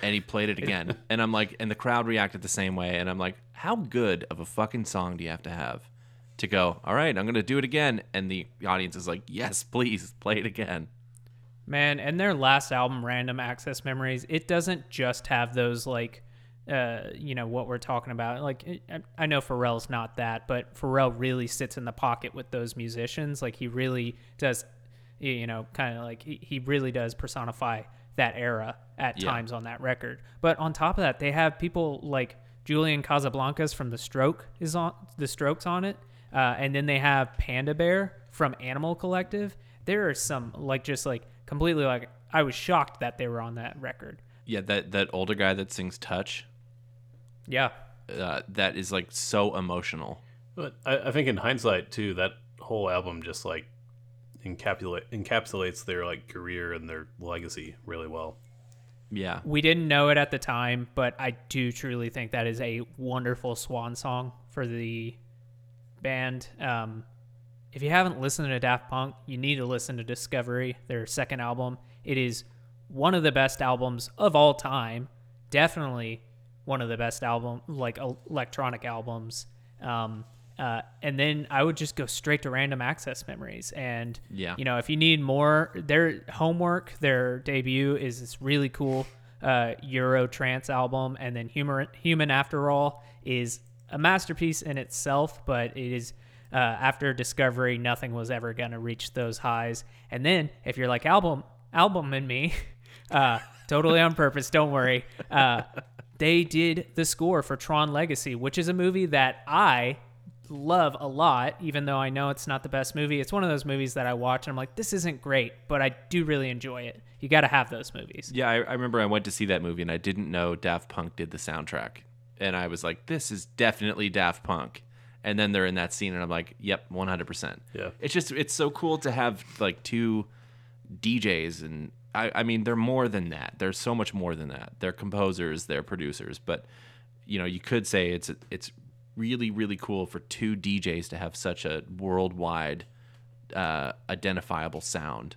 And he played it again, and I'm like, and the crowd reacted the same way, and I'm like, how good of a fucking song do you have to have to go? All right, I'm gonna do it again, and the audience is like, yes, please play it again. Man, and their last album, Random Access Memories, it doesn't just have those like, uh, you know, what we're talking about. Like, I- know Pharrell's not that, but Pharrell really sits in the pocket with those musicians. Like, he really does, you know, kind of like he, he really does personify that era at Yeah. times on that record. But on top of that, they have people like Julian Casablancas from The Stroke is on The Strokes on it, uh, and then they have Panda Bear from Animal Collective. There are some like just like completely like I was shocked that they were on that record. Yeah, that that older guy that sings "Touch," Yeah, uh, that is like so emotional. But I, I think in hindsight too, that whole album just like encapsulate encapsulates their like career and their legacy really well. Yeah, we didn't know it at the time, but I do truly think that is a wonderful swan song for the band. Um, if you haven't listened to Daft Punk, you need to listen to Discovery, their second album. It is one of the best albums of all time. Definitely one of the best album, like electronic albums. Um, uh, and then I would just go straight to Random Access Memories. And Yeah. you know, if you need more, their homework, their debut is this really cool uh, Euro trance album, and then Human Human After All is a masterpiece in itself, but it is. Uh, after Discovery, nothing was ever gonna reach those highs. And then, if you're like album album and me, uh, totally on purpose, don't worry. Uh, they did the score for Tron Legacy, which is a movie that I love a lot, even though I know it's not the best movie. It's one of those movies that I watch and I'm like, this isn't great, but I do really enjoy it. You got to have those movies. yeah. I, I remember I went to see that movie and I didn't know Daft Punk did the soundtrack, and I was like, this is definitely Daft Punk. And then they're in that scene, and I'm like, yep, 100. percent Yeah. It's just it's so cool to have like two DJs, and I I mean they're more than that. They're so much more than that. They're composers, they're producers, but you know you could say it's it's really really cool for two DJs to have such a worldwide uh, identifiable sound.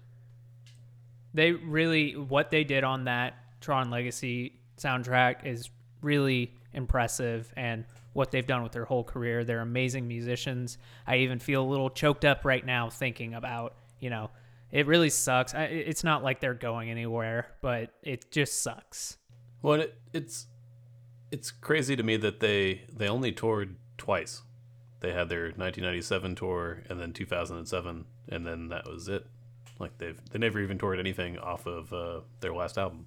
They really, what they did on that Tron Legacy soundtrack is really impressive and what they've done with their whole career. They're amazing musicians. I even feel a little choked up right now thinking about, you know, it really sucks. I, it's not like they're going anywhere, but it just sucks. Well, it, it's it's crazy to me that they they only toured twice. They had their 1997 tour and then 2007, and then that was it. Like they've they never even toured anything off of uh, their last album.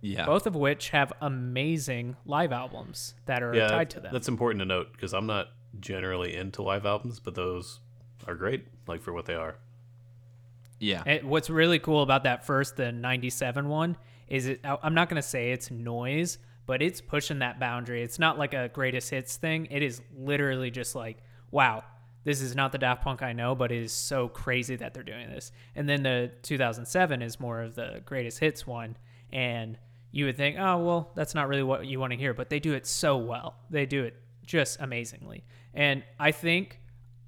Yeah. Both of which have amazing live albums that are Yeah, tied to them. that's important to note because I'm not generally into live albums, but those are great, like for what they are. Yeah. And what's really cool about that first, the 97 one, is it, I'm not going to say it's noise, but it's pushing that boundary. It's not like a greatest hits thing. It is literally just like, wow, this is not the Daft Punk I know, but it is so crazy that they're doing this. And then the 2007 is more of the greatest hits one. And you would think, oh, well, that's not really what you want to hear, but they do it so well. They do it just amazingly. And I think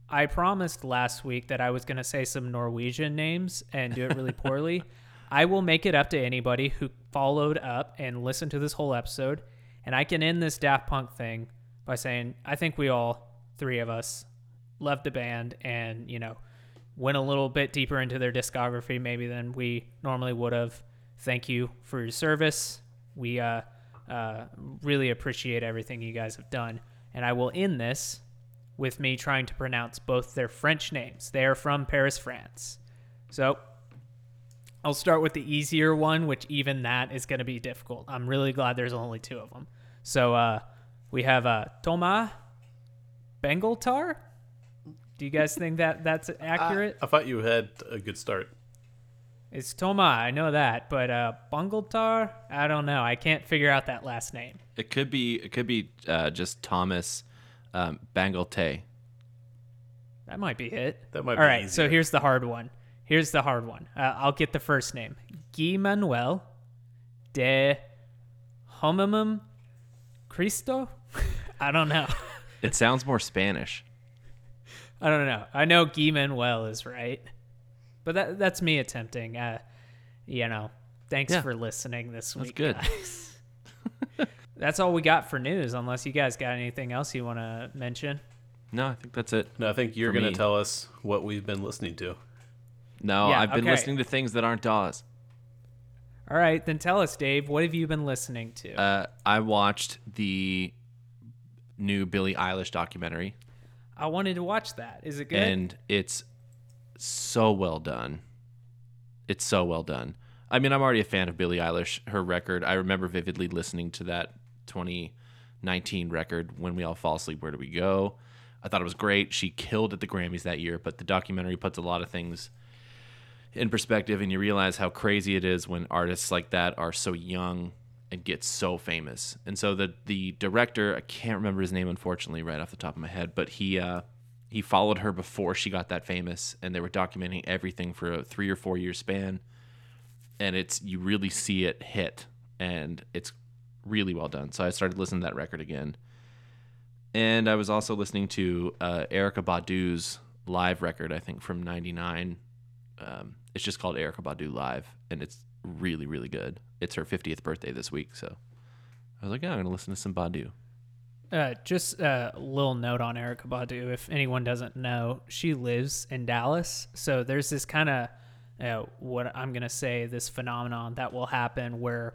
I promised last week that I was going to say some Norwegian names and do it really poorly. I will make it up to anybody who followed up and listened to this whole episode. And I can end this Daft Punk thing by saying, I think we all, three of us, loved the band and, you know, went a little bit deeper into their discography maybe than we normally would have. Thank you for your service. We uh, uh, really appreciate everything you guys have done. And I will end this with me trying to pronounce both their French names. They are from Paris, France. So I'll start with the easier one, which even that is going to be difficult. I'm really glad there's only two of them. So uh, we have uh, Thomas Bengaltar. Do you guys think that that's accurate? I thought you had a good start. it's Thomas, I know that, but uh, Bengaltar, I don't know. I can't figure out that last name. It could be it could be uh, just Thomas um, Bangalte. That might be it. That might All be right, so here's the hard one. Here's the hard one. Uh, I'll get the first name. Guy Manuel de Homimum Cristo? I don't know. It sounds more Spanish. I don't know. I know Guy Manuel is right. But that that's me attempting. Uh, you know, thanks Yeah. for listening this week. That's week. good. guys. that's all we got for news, unless you guys got anything else you want to mention. No, I think that's it. No, I think you're going to tell us what we've been listening to. No, Yeah, I've been okay. listening to things that aren't Dawes. All right, then tell us, Dave, what have you been listening to? Uh, I watched the new Billie Eilish documentary, I wanted to watch that. Is it good? and it's so well done. It's so well done. I mean, I'm already a fan of Billie Eilish. Her record, I remember vividly listening to that 2019 record, When We All Fall Asleep, Where Do We Go? I thought it was great. She killed at the Grammys that year, but the documentary puts a lot of things in perspective, and you realize how crazy it is when artists like that are so young and get so famous. And so the the director, I can't remember his name unfortunately right off the top of my head, but he uh, he followed her before she got that famous, and they were documenting everything for a three or four year span. And it's you really see it hit, and it's really well done. So I started listening to that record again, and I was also listening to uh, Erykah Badu's live record, I think from '99. Um, it's just called Erykah Badu Live, and it's really, really good. It's her 50th birthday this week, so I was like, yeah, I'm gonna listen to some Badu. Uh, just a little note on Erykah Badu. If anyone doesn't know, she lives in Dallas. So there's this kind of uh, what I'm gonna say this phenomenon that will happen where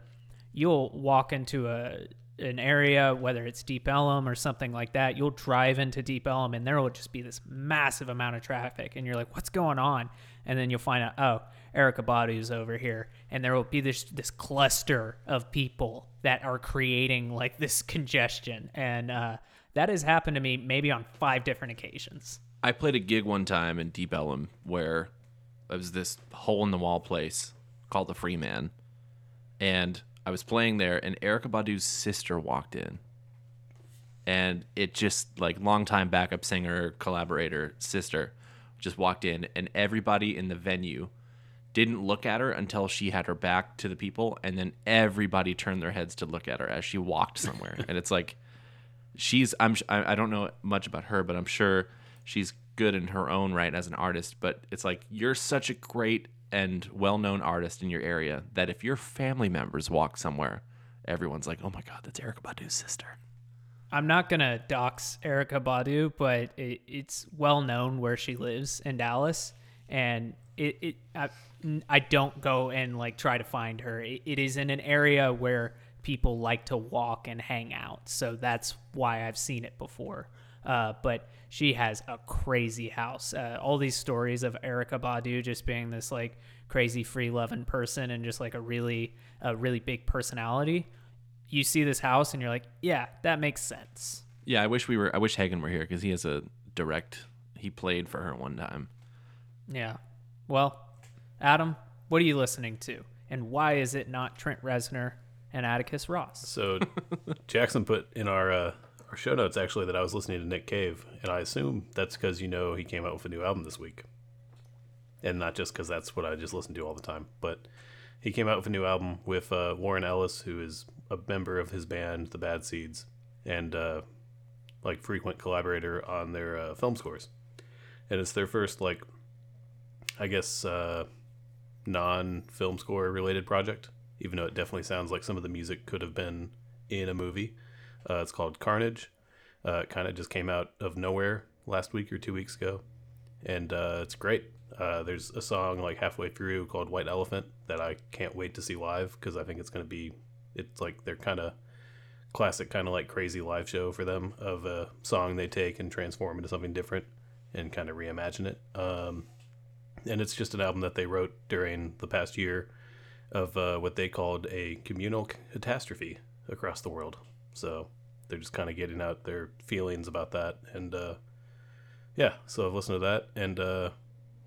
you'll walk into a an area, whether it's Deep Ellum or something like that. You'll drive into Deep Ellum and there will just be this massive amount of traffic, and you're like, "What's going on?" And then you'll find out, oh, Erykah Badu's over here, and there will be this this cluster of people that are creating like this congestion, and uh, that has happened to me maybe on five different occasions. I played a gig one time in Deep Ellum where it was this hole in the wall place called the Free Man, and I was playing there, and Erykah Badu's sister walked in, and it just like longtime backup singer collaborator sister just walked in, and everybody in the venue didn't look at her until she had her back to the people, and then everybody turned their heads to look at her as she walked somewhere, and it's like she's I'm I I don't know much about her, but I'm sure she's good in her own right as an artist. But it's like you're such a great and well-known artist in your area that if your family members walk somewhere everyone's like, "Oh my god, that's Erykah Badu's sister." I'm not gonna dox Erykah Badu, but it, it's well known where she lives in Dallas, and it, it I, I don't go and like try to find her. It, it is in an area where people like to walk and hang out, so that's why I've seen it before. Uh, but she has a crazy house. Uh, all these stories of Erykah Badu just being this like crazy free loving person and just like a really a really big personality you see this house and you're like, yeah, that makes sense. Yeah, I wish we were. I wish Hagen were here because he has a direct. He played for her one time. Yeah. Well, Adam, what are you listening to, and why is it not Trent Reznor and Atticus Ross? So Jackson put in our uh, our show notes actually that I was listening to Nick Cave, and I assume that's because you know he came out with a new album this week, and not just because that's what I just listen to all the time, but he came out with a new album with uh, Warren Ellis, who is a member of his band, The Bad Seeds, and uh, like frequent collaborator on their uh, film scores. And it's their first like, I guess, uh, non-film score related project. Even though it definitely sounds like some of the music could have been in a movie. Uh, it's called Carnage. Uh, it kind of just came out of nowhere last week or two weeks ago, and uh, it's great. Uh, there's a song like halfway through called White Elephant that I can't wait to see live because I think it's going to be, it's like they're kind of classic, kind of like crazy live show for them of a song they take and transform into something different and kind of reimagine it. Um, and it's just an album that they wrote during the past year of uh, what they called a communal catastrophe across the world. So they're just kind of getting out their feelings about that. And uh, yeah, so I've listened to that. And uh,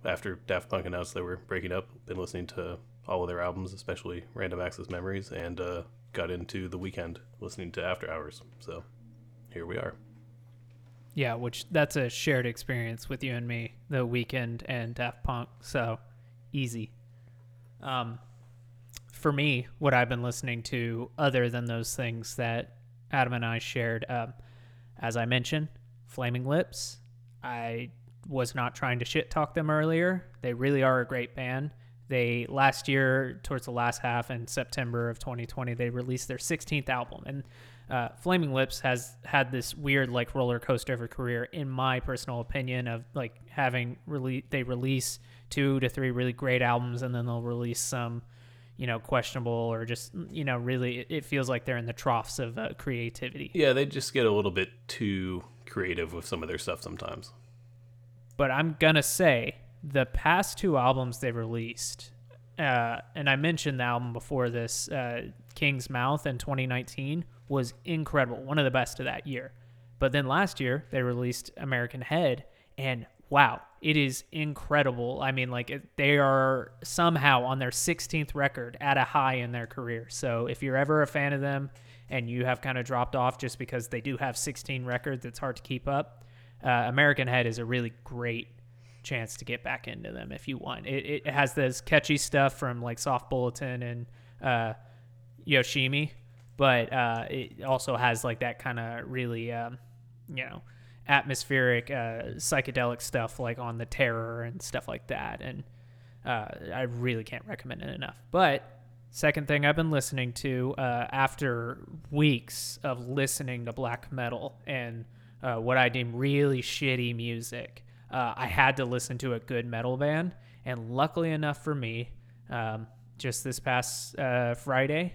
after Daft Punk announced they were breaking up, been listening to all of their albums, especially Random Access Memories, and uh, got into the Weeknd listening to After Hours. So here we are. Yeah, which that's a shared experience with you and me, the Weeknd and Daft Punk. So easy. Um, for me, what I've been listening to, other than those things that Adam and I shared, um, as I mentioned, Flaming Lips. I was not trying to shit talk them earlier. They really are a great band. They last year, towards the last half in September of 2020, they released their 16th album, and uh, Flaming Lips has had this weird like roller coaster of a career, in my personal opinion, of like having really they release two to three really great albums, and then they'll release some, you know, questionable or just you know really it, feels like they're in the troughs of uh, creativity. Yeah, they just get a little bit too creative with some of their stuff sometimes but I'm gonna say the past two albums they released, uh, and I mentioned the album before this, uh, King's Mouth in 2019 was incredible, one of the best of that year. But then last year they released American Head, and wow, it is incredible. I mean, like they are somehow on their 16th record at a high in their career. So if you're ever a fan of them and you have kind of dropped off just because they do have 16 records, it's hard to keep up uh, American Head is a really great chance to get back into them if you want. It, it has this catchy stuff from like Soft Bulletin and uh, Yoshimi, but uh, it also has like that kind of really, um, you know, atmospheric uh, psychedelic stuff like on the Terror and stuff like that. And uh, I really can't recommend it enough. But second thing I've been listening to uh, after weeks of listening to black metal and uh, what I deem really shitty music. Uh, I had to listen to a good metal band, and luckily enough for me, um, just this past uh, Friday,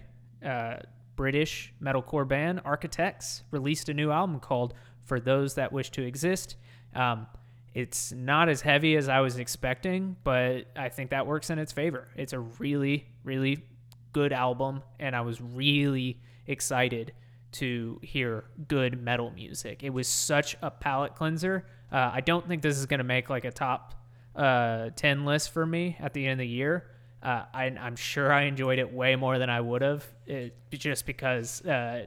British metalcore band Architects released a new album called "For Those That Wish to Exist." Um, it's not as heavy as I was expecting, but I think that works in its favor. It's a really, really good album, and I was really excited to hear good metal music. It was such a palate cleanser. Uh, I don't think this is going to make like a top uh, 10 list for me at the end of the year. Uh, I, am sure I enjoyed it way more than I would have, just because. Uh,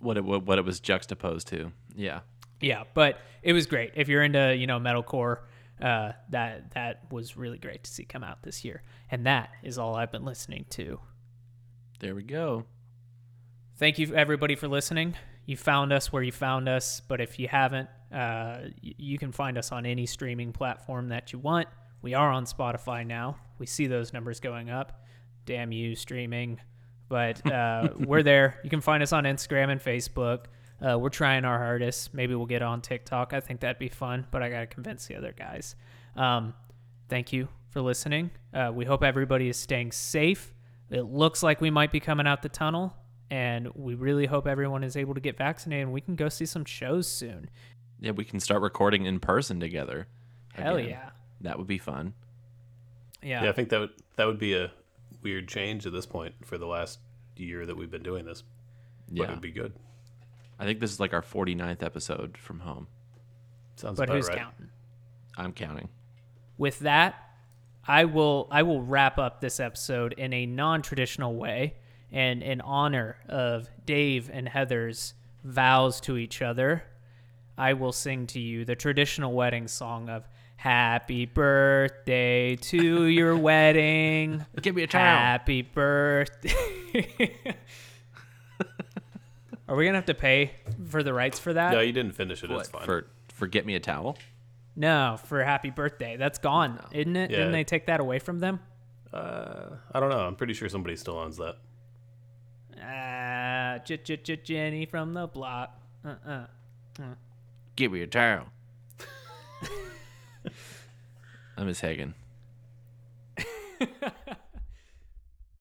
what it what it was juxtaposed to, yeah, yeah. But it was great. If you're into you know metalcore, uh, that that was really great to see come out this year. And that is all I've been listening to. There we go. Thank you, everybody, for listening. You found us where you found us, but if you haven't, uh, you can find us on any streaming platform that you want. We are on Spotify now. We see those numbers going up. Damn you, streaming. But uh, we're there. You can find us on Instagram and Facebook. Uh, we're trying our hardest. Maybe we'll get on TikTok. I think that'd be fun, but I got to convince the other guys. Um, thank you for listening. Uh, we hope everybody is staying safe. It looks like we might be coming out the tunnel, and we really hope everyone is able to get vaccinated and we can go see some shows soon. Yeah, we can start recording in person together. Hell again. yeah. That would be fun. Yeah. Yeah, I think that would that would be a weird change at this point for the last year that we've been doing this. But Yeah. it would be good. I think this is like our 49th episode from home. Sounds but about who's right. counting? I'm counting. with that, I will I will wrap up this episode in a non-traditional way and in honor of Dave and Heather's vows to each other. I will sing to you the traditional wedding song of Happy birthday to your wedding. Give me a towel. Happy birthday. Are we going to have to pay for the rights for that? No, you didn't finish it. What, It's fine. for for get me a towel. No, for happy birthday. That's gone, isn't it? Yeah. Didn't they take that away from them? uh, I don't know. I'm pretty sure somebody still owns that. Ah, J- J- J- Jenny from the block. Uh-uh. Give me a towel. I'm Miss Hagen.